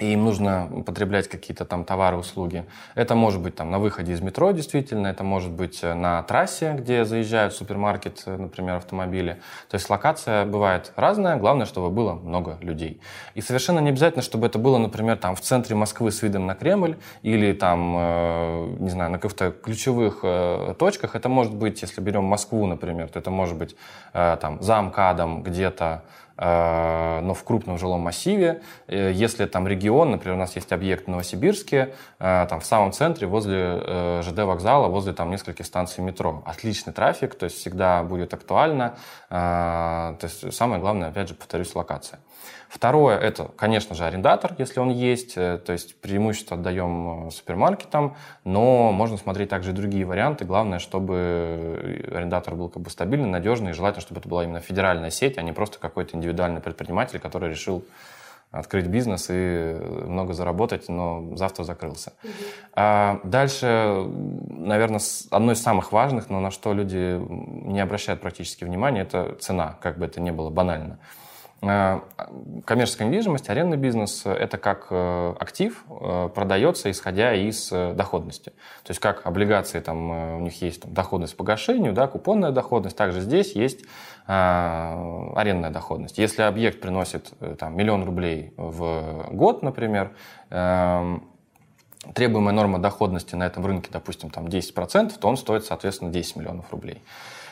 S2: и им нужно употреблять какие-то там товары, услуги. Это может быть там на выходе из метро, действительно, это может быть э, на трассе, где заезжают в супермаркет, э, например, автомобили. То есть локация бывает разная, главное, чтобы было много людей. И совершенно не обязательно, чтобы это было, например, там в центре Москвы с видом на Кремль или там, э, не знаю, на каких-то ключевых точках. Это может быть, если берем Москву, например, то это может быть там за МКАДом где-то но в крупном жилом массиве. Э, если там регион, например, у нас есть объект в Новосибирске, э, там в самом центре, возле ЖД вокзала, возле там нескольких станций метро. Отличный трафик, то есть всегда будет актуально. То есть самое главное, опять же, повторюсь, локация. Второе, это, конечно же, арендатор, если он есть, э, то есть преимущество отдаем э, супермаркетам, но можно смотреть также и другие варианты. Главное, чтобы арендатор был как бы стабильный, надежный, и желательно, чтобы это была именно федеральная сеть, а не просто какой-то индивидуальный предприниматель, который решил открыть бизнес и много заработать, но завтра закрылся. А дальше, наверное, одно из самых важных, но на что люди не обращают практически внимания, это цена, как бы это ни было банально. Э, коммерческая недвижимость, арендный бизнес – это как э, актив э, продается, исходя из доходности. То есть как облигации, там, у них есть там, доходность по погашению, да, купонная доходность, также здесь есть арендная доходность. Если объект приносит там, миллион рублей в год, например, эм, требуемая норма доходности на этом рынке, допустим, там 10%, то он стоит, соответственно, 10 миллионов рублей.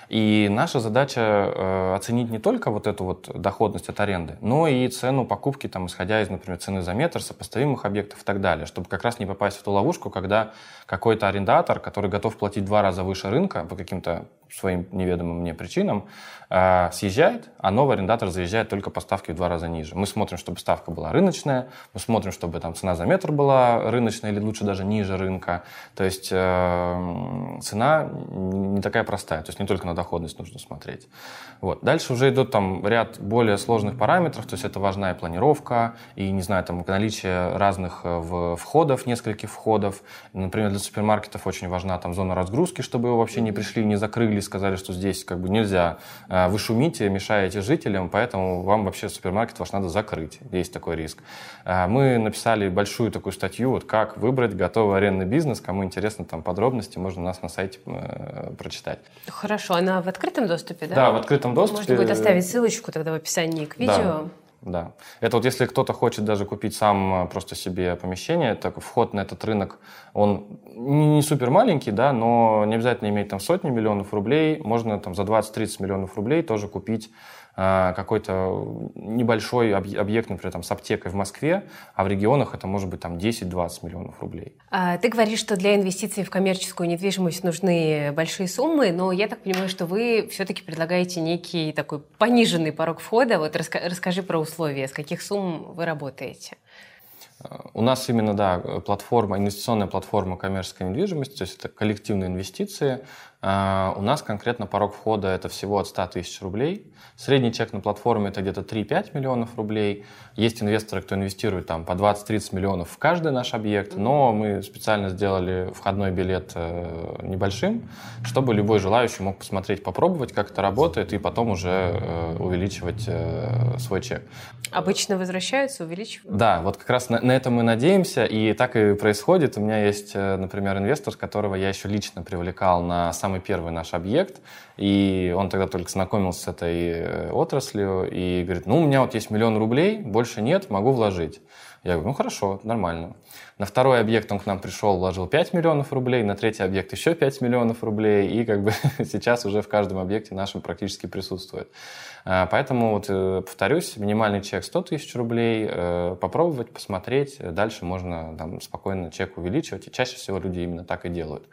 S2: И наша задача э, оценить не только вот эту вот доходность от аренды, но и цену покупки, там, исходя из, например, цены за метр, сопоставимых объектов и так далее, чтобы как раз не попасть в ту ловушку, когда какой-то арендатор, который готов платить два раза выше рынка по каким-то своим неведомым мне причинам, э, съезжает, а новый арендатор заезжает только по ставке в два раза ниже. Мы смотрим, чтобы ставка была рыночная, мы смотрим, чтобы там цена за метр была рыночная или лучше даже ниже рынка. То есть э, цена не такая простая, то есть не только на доходность нужно смотреть. Вот. Дальше уже идут там ряд более сложных параметров, то есть это важна и планировка, и, не знаю, там наличие разных э, входов, нескольких входов. Например, для супермаркетов очень важна там зона разгрузки, чтобы его вообще не пришли, не закрыли, сказали, что здесь как бы нельзя. Э, вы шумите, мешаете жителям, поэтому вам вообще супермаркет ваш надо закрыть. Есть такой риск. Э, мы написали большую такую статью, вот как выбрать готовый арендный бизнес. Кому интересно там подробности, можно у нас на сайте э, прочитать.
S1: Хорошо, она в открытом доступе, да?
S2: Да, в открытом доступе.
S1: Можно будет оставить ссылочку тогда в описании к видео.
S2: Да. Да. Это вот если кто-то хочет даже купить сам э, просто себе помещение, так вход на этот рынок, он не супер маленький, да, но не обязательно иметь там сотни миллионов рублей, можно там за 20-30 миллионов рублей тоже купить а, какой-то небольшой объект, например, там, с аптекой в Москве, а в регионах это может быть там 10-20 миллионов рублей.
S1: А, ты говоришь, что для инвестиций в коммерческую недвижимость нужны большие суммы, но я так понимаю, что вы все-таки предлагаете некий такой пониженный порог входа. Вот расскажи про условия, с каких сумм вы работаете.
S2: У нас именно, да, платформа, инвестиционная платформа коммерческой недвижимости, то есть это коллективные инвестиции. А, у нас конкретно порог входа это всего от 100 тысяч рублей. Средний чек на платформе это где-то 3-5 миллионов рублей. Есть инвесторы, кто инвестирует там по 20-30 миллионов в каждый наш объект, но мы специально сделали входной билет э, небольшим, чтобы любой желающий мог посмотреть, попробовать, как это работает, и потом уже э, увеличивать э, свой чек.
S1: Обычно возвращаются, увеличивают?
S2: Да, вот как раз на, на это мы надеемся, и так и происходит. У меня есть, например, инвестор, которого я еще лично привлекал на сам самый первый наш объект, и он тогда только знакомился с этой э, отраслью, и говорит, ну, у меня вот есть миллион рублей, больше нет, могу вложить. Я говорю, ну, хорошо, нормально. На второй объект он к нам пришел, вложил 5 миллионов рублей, на третий объект еще 5 миллионов рублей, и как бы сейчас уже в каждом объекте нашем практически присутствует. А, поэтому, вот, э, повторюсь, минимальный чек 100 тысяч рублей, э, попробовать, посмотреть, дальше можно там, спокойно чек увеличивать, и чаще всего люди именно так и делают.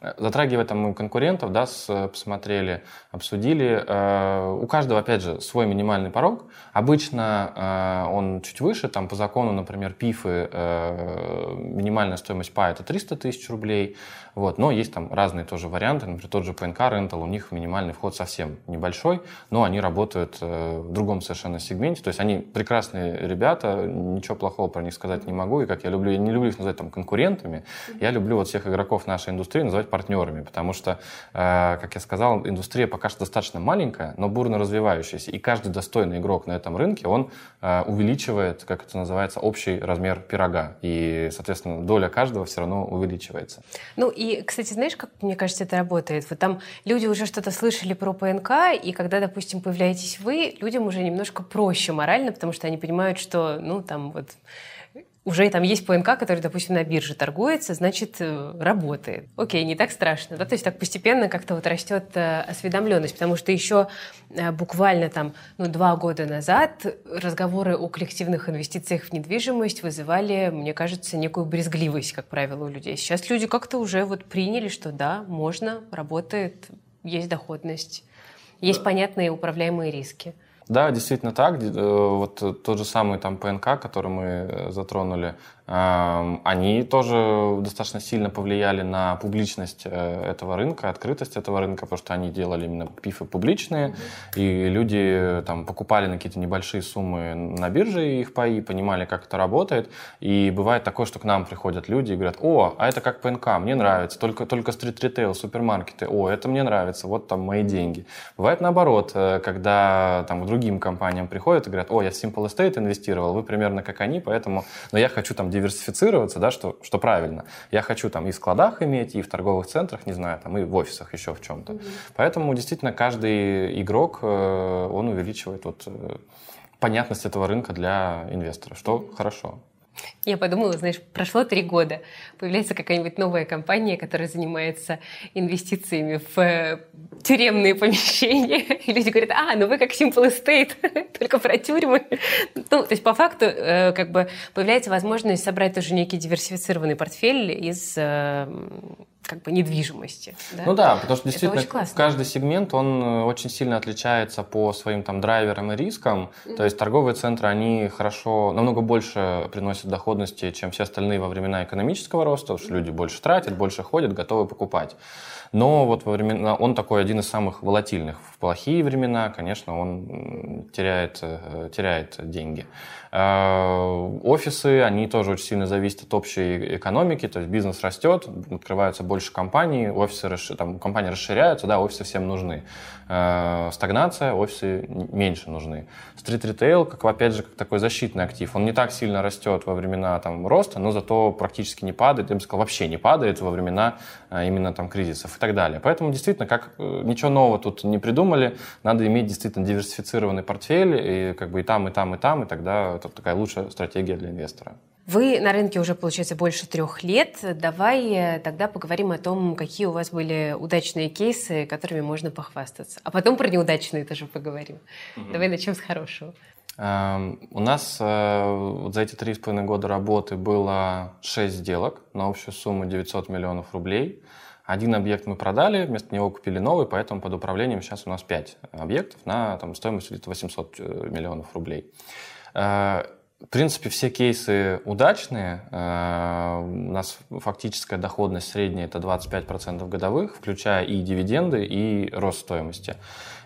S2: Затрагивая там мы конкурентов, да, с, посмотрели, обсудили. Э, у каждого, опять же, свой минимальный порог. Обычно э, он чуть выше, там по закону, например, ПИФы, э, минимальная стоимость ПА это 300 тысяч рублей. Вот. Но есть там разные тоже варианты. Например, тот же ПНК Rental, у них минимальный вход совсем небольшой, но они работают э, в другом совершенно сегменте. То есть они прекрасные ребята, ничего плохого про них сказать не могу. И как я люблю, я не люблю их называть там конкурентами, я люблю вот всех игроков нашей индустрии называть партнерами, потому что, э, как я сказал, индустрия пока что достаточно маленькая, но бурно развивающаяся. И каждый достойный игрок на этом рынке, он э, увеличивает, как это называется, общий размер пирога. И, соответственно, доля каждого все равно увеличивается.
S1: Ну и и, кстати, знаешь, как мне кажется, это работает? Вот там люди уже что-то слышали про ПНК, и когда, допустим, появляетесь вы, людям уже немножко проще морально, потому что они понимают, что, ну, там вот уже там есть ПНК, который, допустим, на бирже торгуется, значит, э, работает. Окей, не так страшно, да, то есть так постепенно как-то вот растет э, осведомленность, потому что еще э, буквально там, ну, два года назад разговоры о коллективных инвестициях в недвижимость вызывали, мне кажется, некую брезгливость, как правило, у людей. Сейчас люди как-то уже вот приняли, что да, можно, работает, есть доходность, есть понятные управляемые риски.
S2: Да, действительно так. Вот тот же самый там ПНК, который мы затронули, они тоже достаточно сильно повлияли на публичность э, этого рынка, открытость этого рынка, потому что они делали именно пифы публичные, и люди там покупали на какие-то небольшие суммы на бирже их паи, понимали, как это работает. И бывает такое, что к нам приходят люди и говорят, о, а это как ПНК, мне нравится, только, только стрит-ритейл, супермаркеты, о, это мне нравится, вот там мои деньги. Бывает наоборот, э, когда там к другим компаниям приходят и говорят, о, я в Simple Estate инвестировал, вы примерно как они, поэтому, но я хочу там диверсифицироваться, да, что, что правильно. Я хочу там и в складах иметь, и в торговых центрах, не знаю, там и в офисах еще в чем-то. Mm-hmm. Поэтому действительно каждый игрок, э, он увеличивает вот э, понятность этого рынка для инвестора, что mm-hmm. хорошо.
S1: Я подумала, знаешь, прошло три года, появляется какая-нибудь новая компания, которая занимается инвестициями в э, тюремные помещения, и люди говорят, а, ну вы как Simple Estate, только про тюрьмы. Ну, то есть по факту э, как бы появляется возможность собрать тоже некий диверсифицированный портфель из э, как бы недвижимости.
S2: Да? Ну да, потому что действительно каждый сегмент, он э, очень сильно отличается по своим там драйверам и рискам. Mm-hmm. То есть торговые центры, они хорошо, намного больше приносят доходности, чем все остальные во времена экономического роста, потому что люди больше тратят, больше ходят, готовы покупать. Но вот во времена, он такой один из самых волатильных. В плохие времена, конечно, он теряет, э, теряет деньги. Э, офисы, они тоже очень сильно зависят от общей экономики, то есть бизнес растет, открываются больше компаний, офисы, там, компании расширяются, да, офисы всем нужны. Э, стагнация, офисы меньше нужны. Стрит-ритейл, как, опять же, как такой защитный актив, он не так сильно растет во времена там, роста, но зато практически не падает, я бы сказал, вообще не падает во времена именно там кризисов и так далее. Поэтому действительно, как ничего нового тут не придумали, надо иметь действительно диверсифицированный портфель, и как бы и там, и там, и там, и тогда это такая лучшая стратегия для инвестора.
S1: Вы на рынке уже, получается, больше трех лет. Давай э, тогда поговорим о том, какие у вас были удачные кейсы, которыми можно похвастаться. А потом про неудачные тоже поговорим. Угу. Давай начнем с хорошего.
S2: Эм, у нас э, за эти три с половиной года работы было шесть сделок на общую сумму 900 миллионов рублей. Один объект мы продали, вместо него купили новый, поэтому под управлением сейчас у нас пять объектов на там, стоимость где-то 800 э, миллионов рублей. Э, в принципе, все кейсы удачные. У нас фактическая доходность средняя это 25% годовых, включая и дивиденды, и рост стоимости.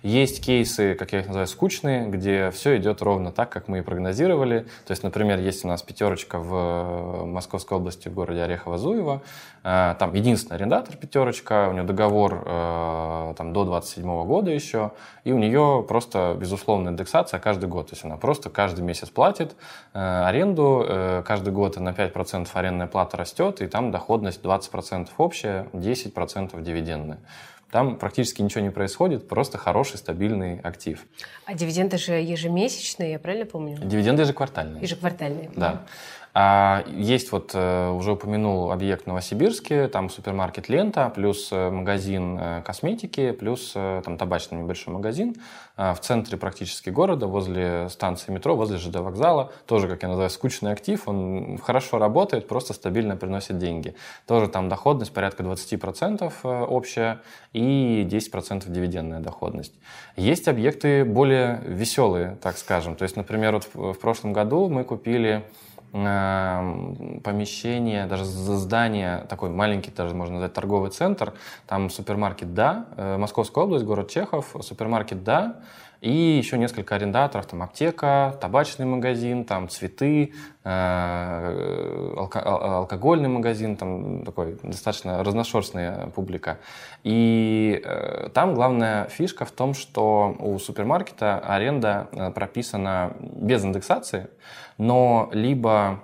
S2: Есть кейсы, как я их называю, скучные, где все идет ровно так, как мы и прогнозировали. То есть, например, есть у нас пятерочка в Московской области, в городе Орехово-Зуево. Э, там единственный арендатор пятерочка, у него договор э, там, до 27 года еще, и у нее просто безусловная индексация каждый год. То есть она просто каждый месяц платит э, аренду, каждый год на 5% арендная плата растет, и там доходность 20% общая, 10% дивидендная. Там практически ничего не происходит, просто хороший стабильный актив.
S1: А дивиденды же ежемесячные, я правильно помню?
S2: Дивиденды ежеквартальные.
S1: Ежеквартальные.
S2: Да. А есть вот, э, уже упомянул объект в Новосибирске, там супермаркет «Лента», плюс э, магазин э, косметики, плюс там табачный небольшой магазин в центре практически города, возле станции метро, возле ЖД вокзала. Тоже, как я называю, скучный актив, он хорошо работает, просто стабильно приносит деньги. Тоже там доходность порядка 20% общая и 10% дивидендная доходность. Есть объекты более веселые, так скажем. То есть, например, вот в прошлом году мы купили помещение, даже здание, такой маленький, даже можно назвать торговый центр, там супермаркет «Да», э, Московская область, город Чехов, супермаркет «Да», и еще несколько арендаторов, там аптека, табачный магазин, там цветы, э, алко алкогольный магазин, там такой достаточно разношерстная публика. И э, там главная фишка в том, что у супермаркета аренда э, прописана без индексации, но либо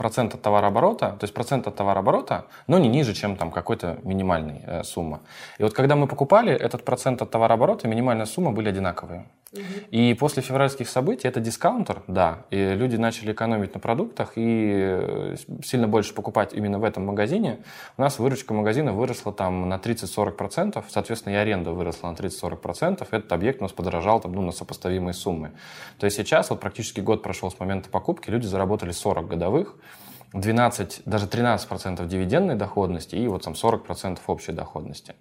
S2: процент от товарооборота, то есть процент от товарооборота, но не ниже, чем там какой-то минимальной э, сумма. И вот когда мы покупали, этот процент от товарооборота и минимальная сумма были одинаковые. Угу. И после февральских событий это дискаунтер, да, и люди начали экономить на продуктах и э, сильно больше покупать именно в этом магазине. У нас выручка магазина выросла там на 30-40%, соответственно, и аренда выросла на 30-40%. Этот объект у нас подорожал там, ну, на сопоставимые суммы. То есть сейчас, вот практически год прошел с момента покупки, люди заработали 40 годовых, 12, даже 13% дивидендной доходности и вот там 40% общей доходности.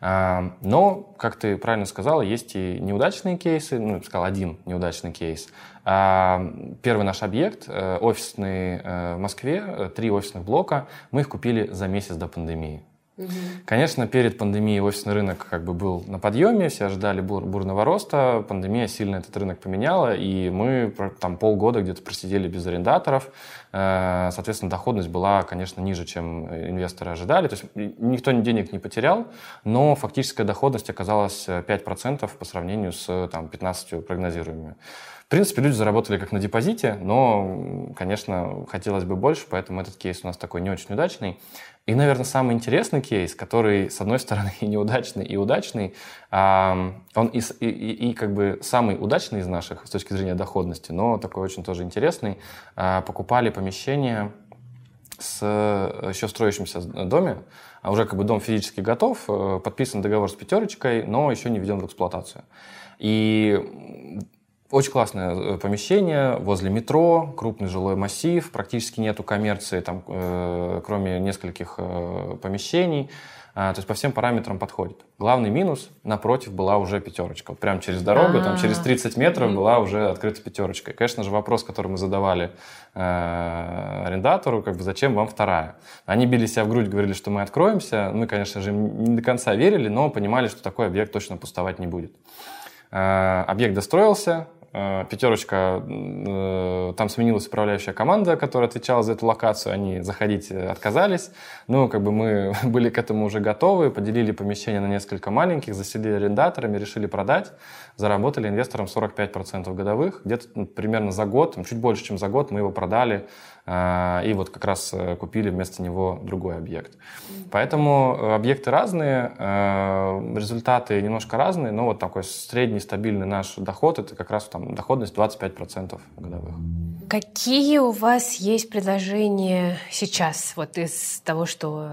S2: А, но, как ты правильно сказала, есть и неудачные кейсы, ну, я бы сказал, один неудачный кейс. А, первый наш объект, э, офисный э, в Москве, э, три офисных блока, мы их купили за месяц до пандемии. Угу. Конечно, перед пандемией офисный рынок как бы был на подъеме, все ожидали бур бурного роста, пандемия сильно этот рынок поменяла, и мы там полгода где-то просидели без арендаторов, соответственно, доходность была, конечно, ниже, чем инвесторы ожидали, то есть никто денег не потерял, но фактическая доходность оказалась 5% по сравнению с там, 15 прогнозируемыми. В принципе, люди заработали как на депозите, но, конечно, хотелось бы больше, поэтому этот кейс у нас такой не очень удачный. И, наверное, самый интересный кейс, который, с одной стороны, и неудачный, и удачный, он и, и, и как бы самый удачный из наших с точки зрения доходности, но такой очень тоже интересный. Покупали помещение с еще строящимся доме, а уже как бы дом физически готов, э, подписан договор с пятерочкой, но еще не введен в эксплуатацию. И Очень классное э, помещение возле метро, крупный жилой массив, практически нету коммерции, там, э, кроме нескольких э, помещений. А, то есть по всем параметрам подходит. Главный минус, напротив была уже пятерочка. Вот прямо через дорогу, там через 30 метров была уже открыта пятерочка. И, конечно же, вопрос, который мы задавали э, арендатору, как бы зачем вам вторая? Они били себя в грудь, говорили, что мы откроемся. Мы, конечно же, не до конца верили, но понимали, что такой объект точно пустовать не будет. Э, объект достроился, пятерочка, э, там сменилась управляющая команда, которая отвечала за эту локацию, они заходить отказались. Ну, как бы мы были к этому уже готовы, поделили помещение на несколько маленьких, заселили арендаторами, решили продать, заработали инвесторам 45% годовых. Где-то примерно за год, чуть больше, чем за год мы его продали и вот как раз э, купили вместо него другой объект. Поэтому э, объекты разные, э, результаты немножко разные, но вот такой средний стабильный наш доход, это как раз там доходность 25% годовых.
S1: Какие у вас есть предложения сейчас, вот из того, что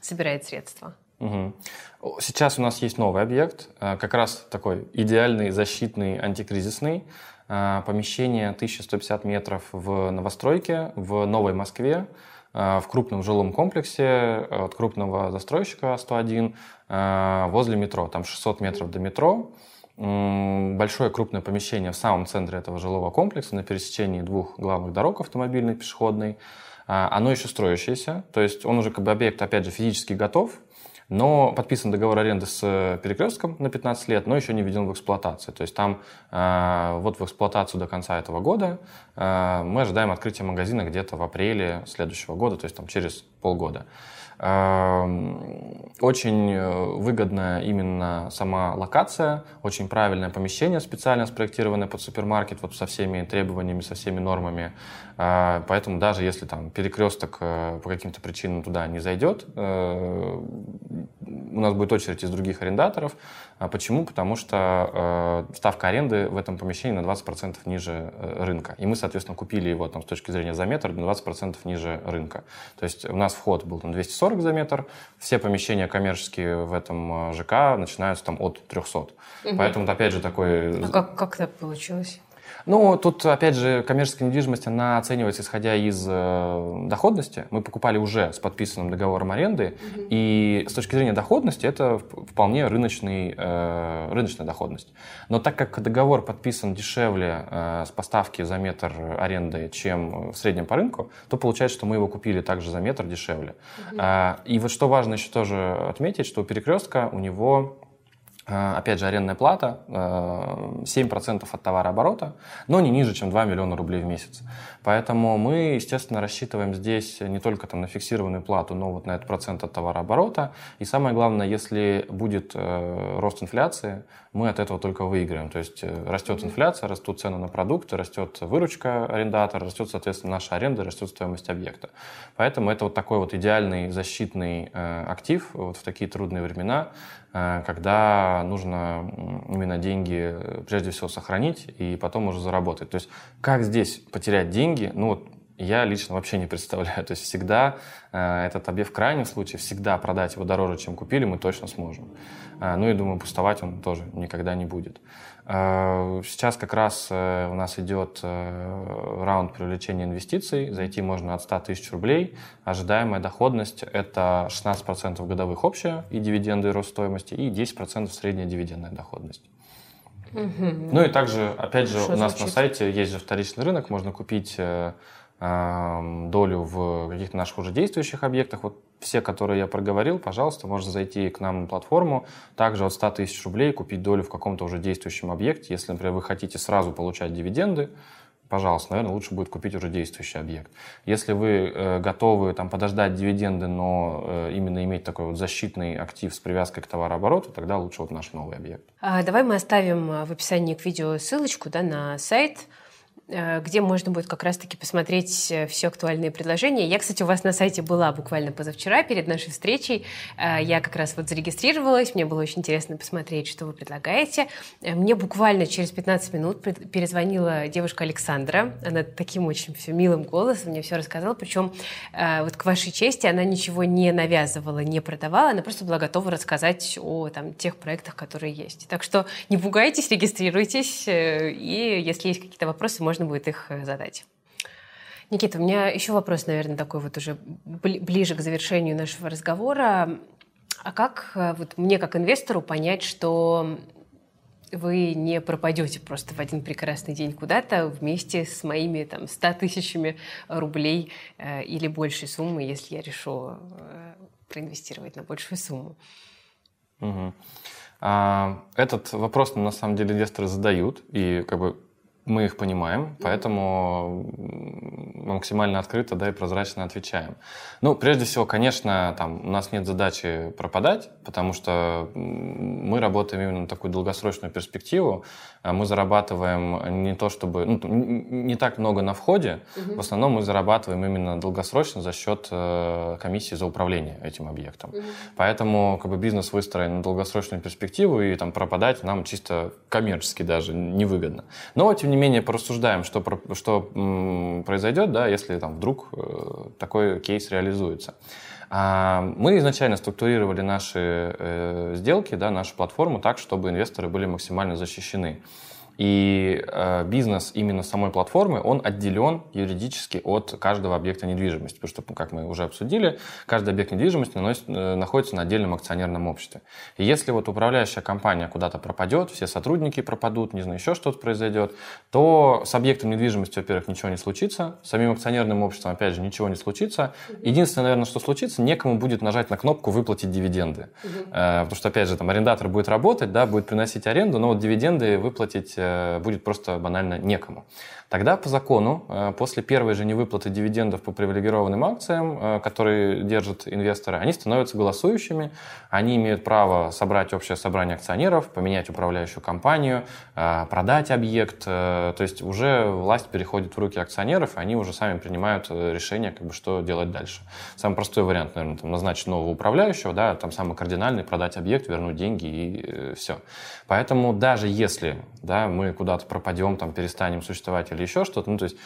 S1: собирает средства?
S2: Угу. Сейчас у нас есть новый объект, как раз такой идеальный, защитный, антикризисный. А, помещение 1150 метров в новостройке в Новой Москве, а, в крупном жилом комплексе от крупного застройщика 101 а, возле метро. Там 600 метров до метро. Большое крупное помещение в самом центре этого жилого комплекса на пересечении двух главных дорог, автомобильной и пешеходной. Оно еще строящееся, то есть он уже как бы объект, опять же, физически готов, но подписан договор аренды с э, перекрестком на 15 лет, но еще не введен в эксплуатацию. То есть там э, вот в эксплуатацию до конца этого года э, мы ожидаем открытия магазина где-то в апреле следующего года, то есть там через полгода. Очень э, выгодная именно сама локация, очень правильное помещение специально спроектированное под супермаркет вот со всеми требованиями, со всеми нормами. Э, поэтому даже если там перекресток э, по каким-то причинам туда не зайдет, у нас будет очередь из других арендаторов. А почему? Потому что ставка аренды в этом помещении на 20% ниже рынка. И мы, соответственно, купили его там, с точки зрения за метр на 20% ниже рынка. То есть у нас вход был там 240 240 за метр. Все помещения коммерческие в этом э, ЖК начинаются там от 300. Угу. Поэтому, опять же, такой...
S1: А как, как так получилось?
S2: Ну, тут, опять же, коммерческая недвижимость, она оценивается, исходя из э, доходности. Мы покупали уже с подписанным договором аренды, угу. и с точки зрения доходности это вполне рыночный, э, рыночная доходность. Но так как договор подписан дешевле э, с поставки за метр аренды, чем в среднем по рынку, то получается, что мы его купили также за метр дешевле. Угу. Э, и вот что важно еще тоже отметить, что у перекрестка у него опять же, арендная плата 7% э, от товарооборота, но не ниже, чем 2 миллиона рублей в месяц. Поэтому мы, естественно, рассчитываем здесь не только там, на фиксированную плату, но вот на этот процент от товарооборота. И самое главное, если будет э, рост инфляции, мы от этого только выиграем. То есть растет инфляция, растут цены на продукты, растет выручка арендатора, растет, соответственно, наша аренда, растет стоимость объекта. Поэтому это вот такой вот идеальный защитный актив вот в такие трудные времена, когда нужно именно деньги э, прежде всего сохранить и потом уже заработать. То есть как здесь потерять деньги, ну вот я лично вообще не представляю. То есть всегда э, этот объект в крайнем случае, всегда продать его дороже, чем купили, мы точно сможем. Э, ну и думаю, пустовать он тоже никогда не будет. Э, сейчас как раз э, у нас идет э, раунд привлечения инвестиций. Зайти можно от 100 тысяч рублей. Ожидаемая доходность – это 16% годовых общая и дивиденды, и рост стоимости, и 10% средняя дивидендная доходность. Угу. Ну и также, опять же, Что у нас звучит? на сайте есть же вторичный рынок, можно купить долю в каких-то наших уже действующих объектах. Вот все, которые я проговорил, пожалуйста, можно зайти к нам на платформу. Также от 100 тысяч рублей купить долю в каком-то уже действующем объекте. Если, например, вы хотите сразу получать дивиденды, пожалуйста, наверное, лучше будет купить уже действующий объект. Если вы э, готовы там, подождать дивиденды, но э, именно иметь такой вот защитный актив с привязкой к товарообороту, тогда лучше вот наш новый объект.
S1: А, давай мы оставим в описании к видео ссылочку да, на сайт где можно будет как раз-таки посмотреть э, все актуальные предложения. Я, кстати, у вас на сайте была буквально позавчера, перед нашей встречей. Я как раз вот зарегистрировалась, мне было очень интересно посмотреть, что вы предлагаете. Мне буквально через 15 минут перезвонила девушка Александра. Она таким очень все милым голосом мне все рассказала. Причем вот к вашей чести она ничего не навязывала, не продавала, она просто была готова рассказать о там, тех проектах, которые есть. Так что не пугайтесь, регистрируйтесь, и если есть какие-то вопросы, можно будет их э, задать. Никита, у меня еще вопрос, наверное, такой вот уже ближе к завершению нашего разговора. А как э, вот мне как инвестору понять, что вы не пропадете просто в один прекрасный день куда-то вместе с моими там 100 тысячами рублей э, или большей суммы, если я решу э, проинвестировать на большую сумму?
S2: Угу. А, этот вопрос на самом деле инвесторы задают, и как бы мы их понимаем, поэтому максимально открыто да, и прозрачно отвечаем. Ну, прежде всего, конечно, там, у нас нет задачи пропадать, потому что мы работаем именно на такую долгосрочную перспективу. А мы зарабатываем не то чтобы... Ну, не так много на входе, угу. в основном мы зарабатываем именно долгосрочно за счет э, комиссии за управление этим объектом. Угу. Поэтому как бы, бизнес выстроен на долгосрочную перспективу, и там пропадать нам чисто коммерчески даже невыгодно. Но, тем не не менее порассуждаем, что, что произойдет, да, если там вдруг э, такой кейс реализуется. А, мы изначально структурировали наши э, сделки, да, нашу платформу так, чтобы инвесторы были максимально защищены. И э, бизнес именно самой платформы, он отделен юридически от каждого объекта недвижимости. Потому что, как мы уже обсудили, каждый объект недвижимости наносит, э, находится на отдельном акционерном обществе. И если вот управляющая компания куда-то пропадет, все сотрудники пропадут, не знаю, еще что-то произойдет, то с объектом недвижимости, во-первых, ничего не случится, с самим акционерным обществом, опять же, ничего не случится. Единственное, наверное, что случится, некому будет нажать на кнопку «выплатить дивиденды». Э, потому что, опять же, там арендатор будет работать, да, будет приносить аренду, но вот дивиденды выплатить э, будет просто банально некому. Тогда по закону, э, после первой же невыплаты дивидендов по привилегированным акциям, э, которые держат инвесторы, они становятся голосующими, они имеют право собрать общее собрание акционеров, поменять управляющую компанию, э, продать объект. То есть уже власть переходит в руки акционеров, и они уже сами принимают решение, как бы, что делать дальше. Самый простой вариант, наверное, там, назначить нового управляющего, да, там самый кардинальный, продать объект, вернуть деньги и все. Поэтому даже если да, мы куда-то пропадем, там, перестанем существовать или еще что-то. Ну, то есть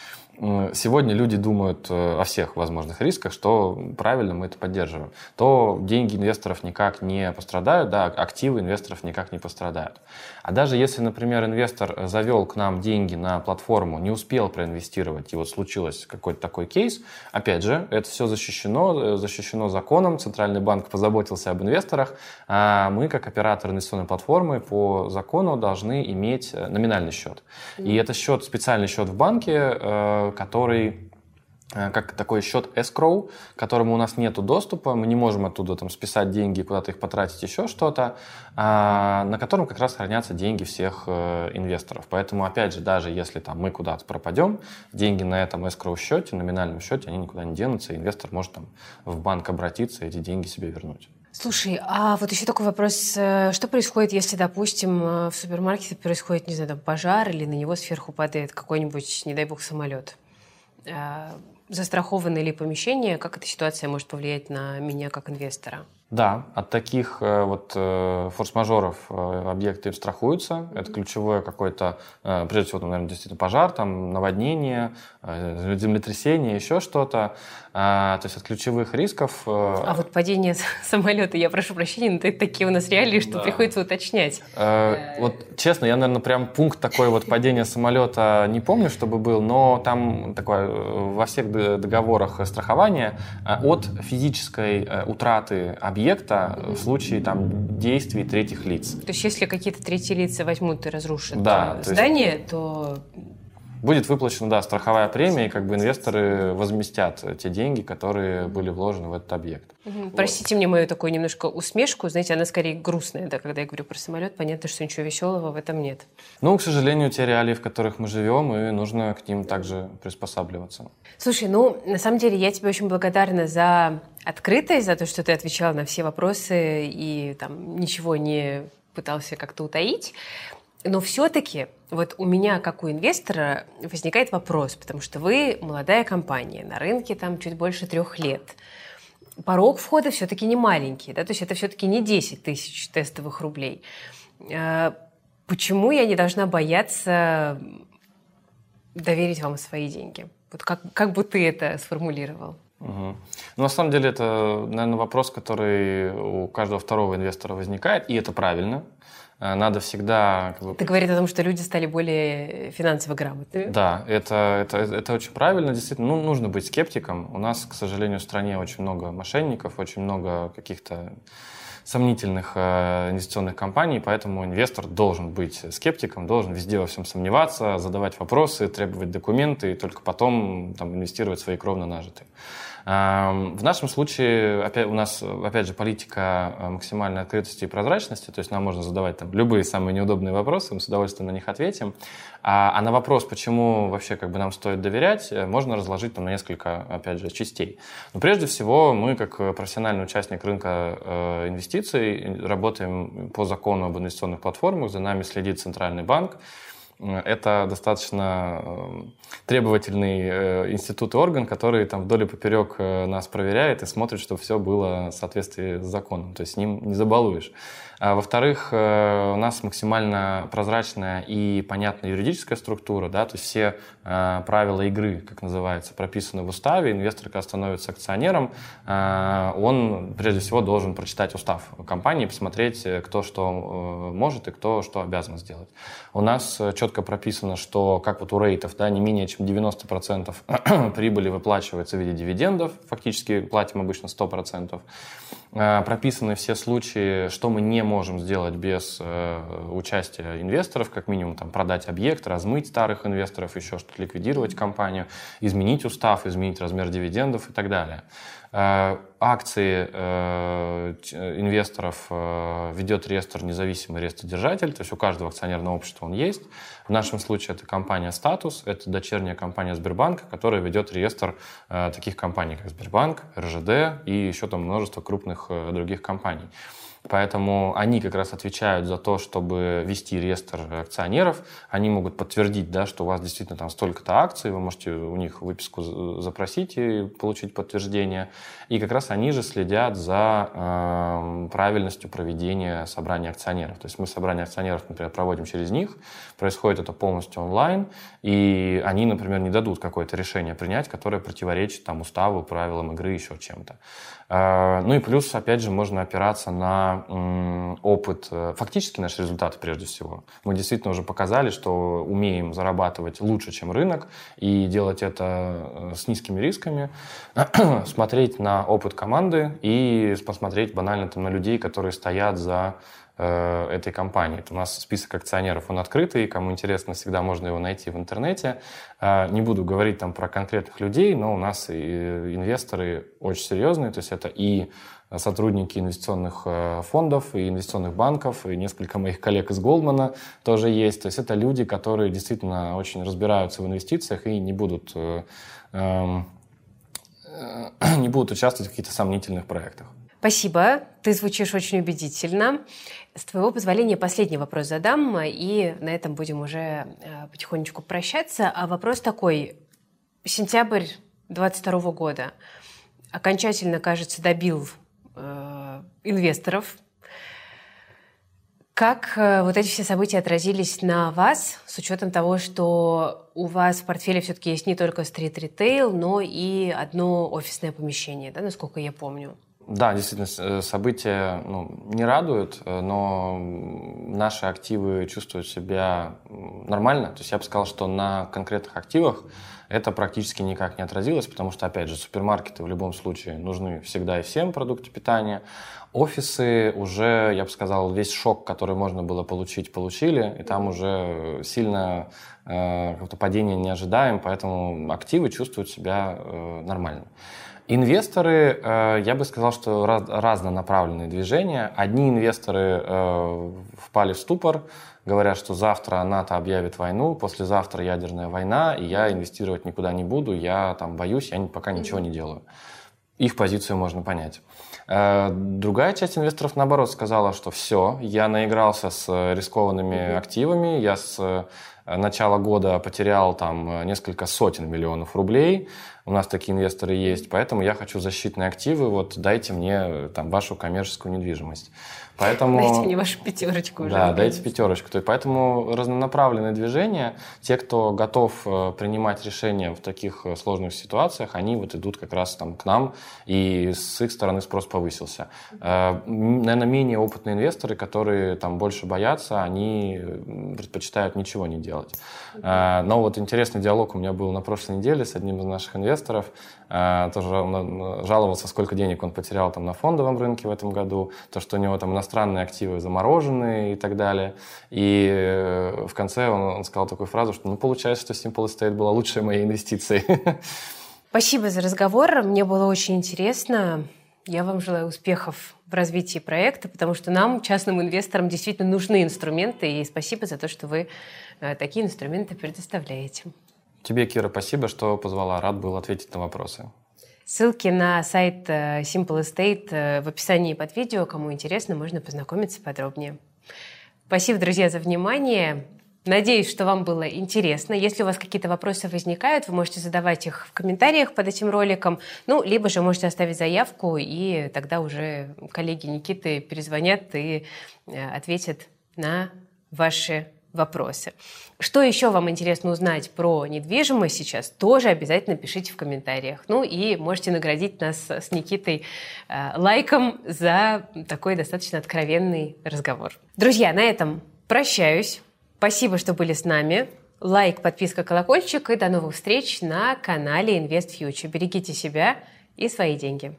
S2: сегодня люди думают э, о всех возможных рисках, что правильно мы это поддерживаем. То деньги инвесторов никак не пострадают, да, активы инвесторов никак не пострадают. А даже если, например, инвестор завел к нам деньги на платформу, не успел проинвестировать, и вот случилось какой-то такой кейс, опять же, это все защищено, э, защищено законом, Центральный банк позаботился об инвесторах, а мы, как оператор инвестиционной платформы, по закону должны иметь э, номинальный счет. И это счет, специальный счет в банке, который э, как такой счет escrow, к которому у нас нет доступа, мы не можем оттуда там списать деньги, куда-то их потратить, еще что-то, а, на котором как раз хранятся деньги всех э, инвесторов. Поэтому, опять же, даже если там мы куда-то пропадем, деньги на этом escrow счете, номинальном счете, они никуда не денутся, и инвестор может там в банк обратиться и эти деньги себе вернуть.
S1: Слушай, а вот еще такой вопрос. Э, что происходит, если, допустим, э, в супермаркете происходит, не знаю, там пожар или на него сверху падает какой-нибудь, не дай бог, самолет? Э, застраховано ли помещение? Как эта ситуация может повлиять на меня как инвестора?
S2: Да, от таких вот форс-мажоров объекты страхуются. Mm-hmm. Это ключевое какое-то, прежде всего, наверное, действительно пожар, там, наводнение, землетрясение, еще что-то. А, то есть от ключевых рисков...
S1: А вот падение самолета, я прошу прощения, но это такие у нас реалии, что да. приходится уточнять.
S2: Вот честно, я, наверное, прям пункт такой вот падения самолета не помню, чтобы был, но там такое во всех договорах страхования от физической утраты объекта объекта в случае там, действий третьих лиц.
S1: То есть если какие-то третьи лица возьмут и разрушат да, здание, то, есть... то
S2: будет выплачена, да, страховая премия, и как бы инвесторы возместят те деньги, которые были вложены в этот объект.
S1: Угу. Простите мне мою такую немножко усмешку, знаете, она скорее грустная, да, когда я говорю про самолет, понятно, что ничего веселого в этом нет.
S2: Ну, к сожалению, те реалии, в которых мы живем, и нужно к ним также приспосабливаться.
S1: Слушай, ну, на самом деле, я тебе очень благодарна за открытость, за то, что ты отвечал на все вопросы и там ничего не пытался как-то утаить. Но все-таки вот у меня, как у инвестора, возникает вопрос, потому что вы молодая компания, на рынке там чуть больше трех лет. Порог входа все-таки не маленький, да, то есть это все-таки не 10 тысяч тестовых рублей. А почему я не должна бояться доверить вам свои деньги? Вот как, как бы ты это сформулировал?
S2: Угу. Ну, на самом деле, это, наверное, вопрос, который у каждого второго инвестора возникает, и это правильно. Э, надо всегда...
S1: Как бы... Это говорит о том, что люди стали более финансово грамотными.
S2: Да, это, это, это очень правильно. Действительно, ну, нужно быть скептиком. У нас, к сожалению, в стране очень много мошенников, очень много каких-то сомнительных э, инвестиционных компаний, поэтому инвестор должен быть скептиком, должен везде во всем сомневаться, задавать вопросы, требовать документы и только потом там, инвестировать свои кровно нажитые. В нашем случае у нас, опять же, политика э, максимальной открытости и прозрачности, то есть нам можно задавать там любые самые неудобные вопросы, мы с удовольствием на них ответим. А, а на вопрос, почему вообще как бы нам стоит доверять, э, можно разложить там на несколько, опять же, частей. Но прежде всего мы, как профессиональный участник рынка э, инвестиций, работаем по закону об инвестиционных платформах, за нами следит Центральный банк, это достаточно эм, требовательный э, институт и орган, который там вдоль и поперек э, нас проверяет и смотрит, чтобы все было в соответствии с законом. То есть с ним не забалуешь. А, во-вторых, э, у нас максимально прозрачная и понятная юридическая структура, да, то есть все э, правила игры, как называется, прописаны в уставе. Инвестор, когда становится акционером, э, он прежде всего должен прочитать устав компании, посмотреть, кто что может и кто что обязан сделать. У нас четко прописано, что как вот у рейтов, да, не менее чем 90% прибыли выплачивается в виде дивидендов, фактически платим обычно 100%. Прописаны все случаи, что мы не можем сделать без э, участия инвесторов, как минимум там, продать объект, размыть старых инвесторов, еще что-то, ликвидировать компанию, изменить устав, изменить размер дивидендов и так далее. Э, акции э, инвесторов э, ведет реестр независимый реестродержатель, то есть у каждого акционерного общества он есть. В нашем случае это компания «Статус», это дочерняя компания Сбербанка, которая ведет реестр таких компаний, как Сбербанк, РЖД и еще там множество крупных других компаний. Поэтому они как раз отвечают за то, чтобы вести реестр акционеров. Они могут подтвердить, да, что у вас действительно там столько-то акций, вы можете у них выписку запросить и получить подтверждение. И как раз они же следят за э, правильностью проведения собрания акционеров. То есть мы собрание акционеров, например, проводим через них, происходит это полностью онлайн, и они, например, не дадут какое-то решение принять, которое противоречит там уставу, правилам игры, еще чем-то. Э, ну и плюс, опять же, можно опираться на опыт, э, фактически наши результаты прежде всего. Мы действительно уже показали, что умеем зарабатывать лучше, чем рынок, и делать это э, с низкими рисками, смотреть на опыт команды и посмотреть банально там, на людей, которые стоят за этой компании. у нас список акционеров, он открытый, кому интересно, всегда можно его найти в интернете. Не буду говорить там про конкретных людей, но у нас и инвесторы очень серьезные, то есть это и сотрудники инвестиционных э, фондов и инвестиционных банков, и несколько моих коллег из Голдмана тоже есть. То есть это люди, которые действительно очень разбираются в инвестициях и не будут, э, эм, э, не будут участвовать в каких-то сомнительных проектах.
S1: Спасибо. Ты звучишь очень убедительно. С твоего позволения последний вопрос задам, и на этом будем уже потихонечку прощаться. А вопрос такой. Сентябрь 2022 года окончательно, кажется, добил Э, инвесторов. Как э, вот эти все события отразились на вас, с учетом того, что у вас в портфеле все-таки есть не только стрит-ритейл, но и одно офисное помещение, да, насколько я помню?
S2: Да, действительно, э, события ну, не радуют, но наши активы чувствуют себя нормально. То есть я бы сказал, что на конкретных активах это практически никак не отразилось, потому что, опять же, супермаркеты в любом случае нужны всегда и всем продукты питания. Офисы уже, я бы сказал, весь шок, который можно было получить, получили, и там уже сильно э, как-то падения не ожидаем, поэтому активы чувствуют себя э, нормально. Инвесторы, э, я бы сказал, что раз, разнонаправленные движения. Одни инвесторы э, впали в ступор, говорят, что завтра НАТО объявит войну, послезавтра ядерная война, и я инвестировать никуда не буду, я там боюсь, я пока ничего не делаю. их позицию можно понять. Э, другая часть инвесторов, наоборот, сказала, что все, я наигрался с рискованными активами, я с начала года потерял там несколько сотен миллионов рублей, у нас такие инвесторы есть, поэтому я хочу защитные активы, вот дайте мне там вашу коммерческую недвижимость. Поэтому,
S1: дайте мне вашу пятерочку уже.
S2: Да, наконец. дайте пятерочку. То есть, поэтому разнонаправленные движения, те, кто готов э, принимать решения в таких э, сложных ситуациях, они вот идут как раз там к нам, и с их стороны спрос повысился. Э, Наверное, менее опытные инвесторы, которые там больше боятся, они предпочитают ничего не делать. Но вот интересный диалог у меня был на прошлой неделе с одним из наших инвесторов. Тоже жаловался, сколько денег он потерял там на фондовом рынке в этом году, то, что у него там иностранные активы заморожены и так далее. И э, в конце он, он сказал такую фразу, что ну, получается, что Simple Estate была лучшей моей инвестицией.
S1: Спасибо за разговор. Мне было очень интересно. Я вам желаю успехов в развитии проекта, потому что нам, частным инвесторам, действительно нужны инструменты. И спасибо за то, что вы э, такие инструменты предоставляете.
S2: Тебе, Кира, спасибо, что позвала. Рад был ответить на вопросы.
S1: Ссылки на сайт э, Simple Estate э, в описании под видео. Кому интересно, можно познакомиться подробнее. Спасибо, друзья, за внимание. Надеюсь, что вам было интересно. Если у вас какие-то вопросы возникают, вы можете задавать их в комментариях под этим роликом, ну, либо же можете оставить заявку, и тогда уже коллеги Никиты перезвонят и э, ответят на ваши вопросы. Что еще вам интересно узнать про недвижимость сейчас, тоже обязательно пишите в комментариях. Ну и можете наградить нас с Никитой э, лайком за такой достаточно откровенный разговор. Друзья, на этом прощаюсь. Спасибо, что были с нами. Лайк, подписка, колокольчик и до новых встреч на канале Invest Future. Берегите себя и свои деньги.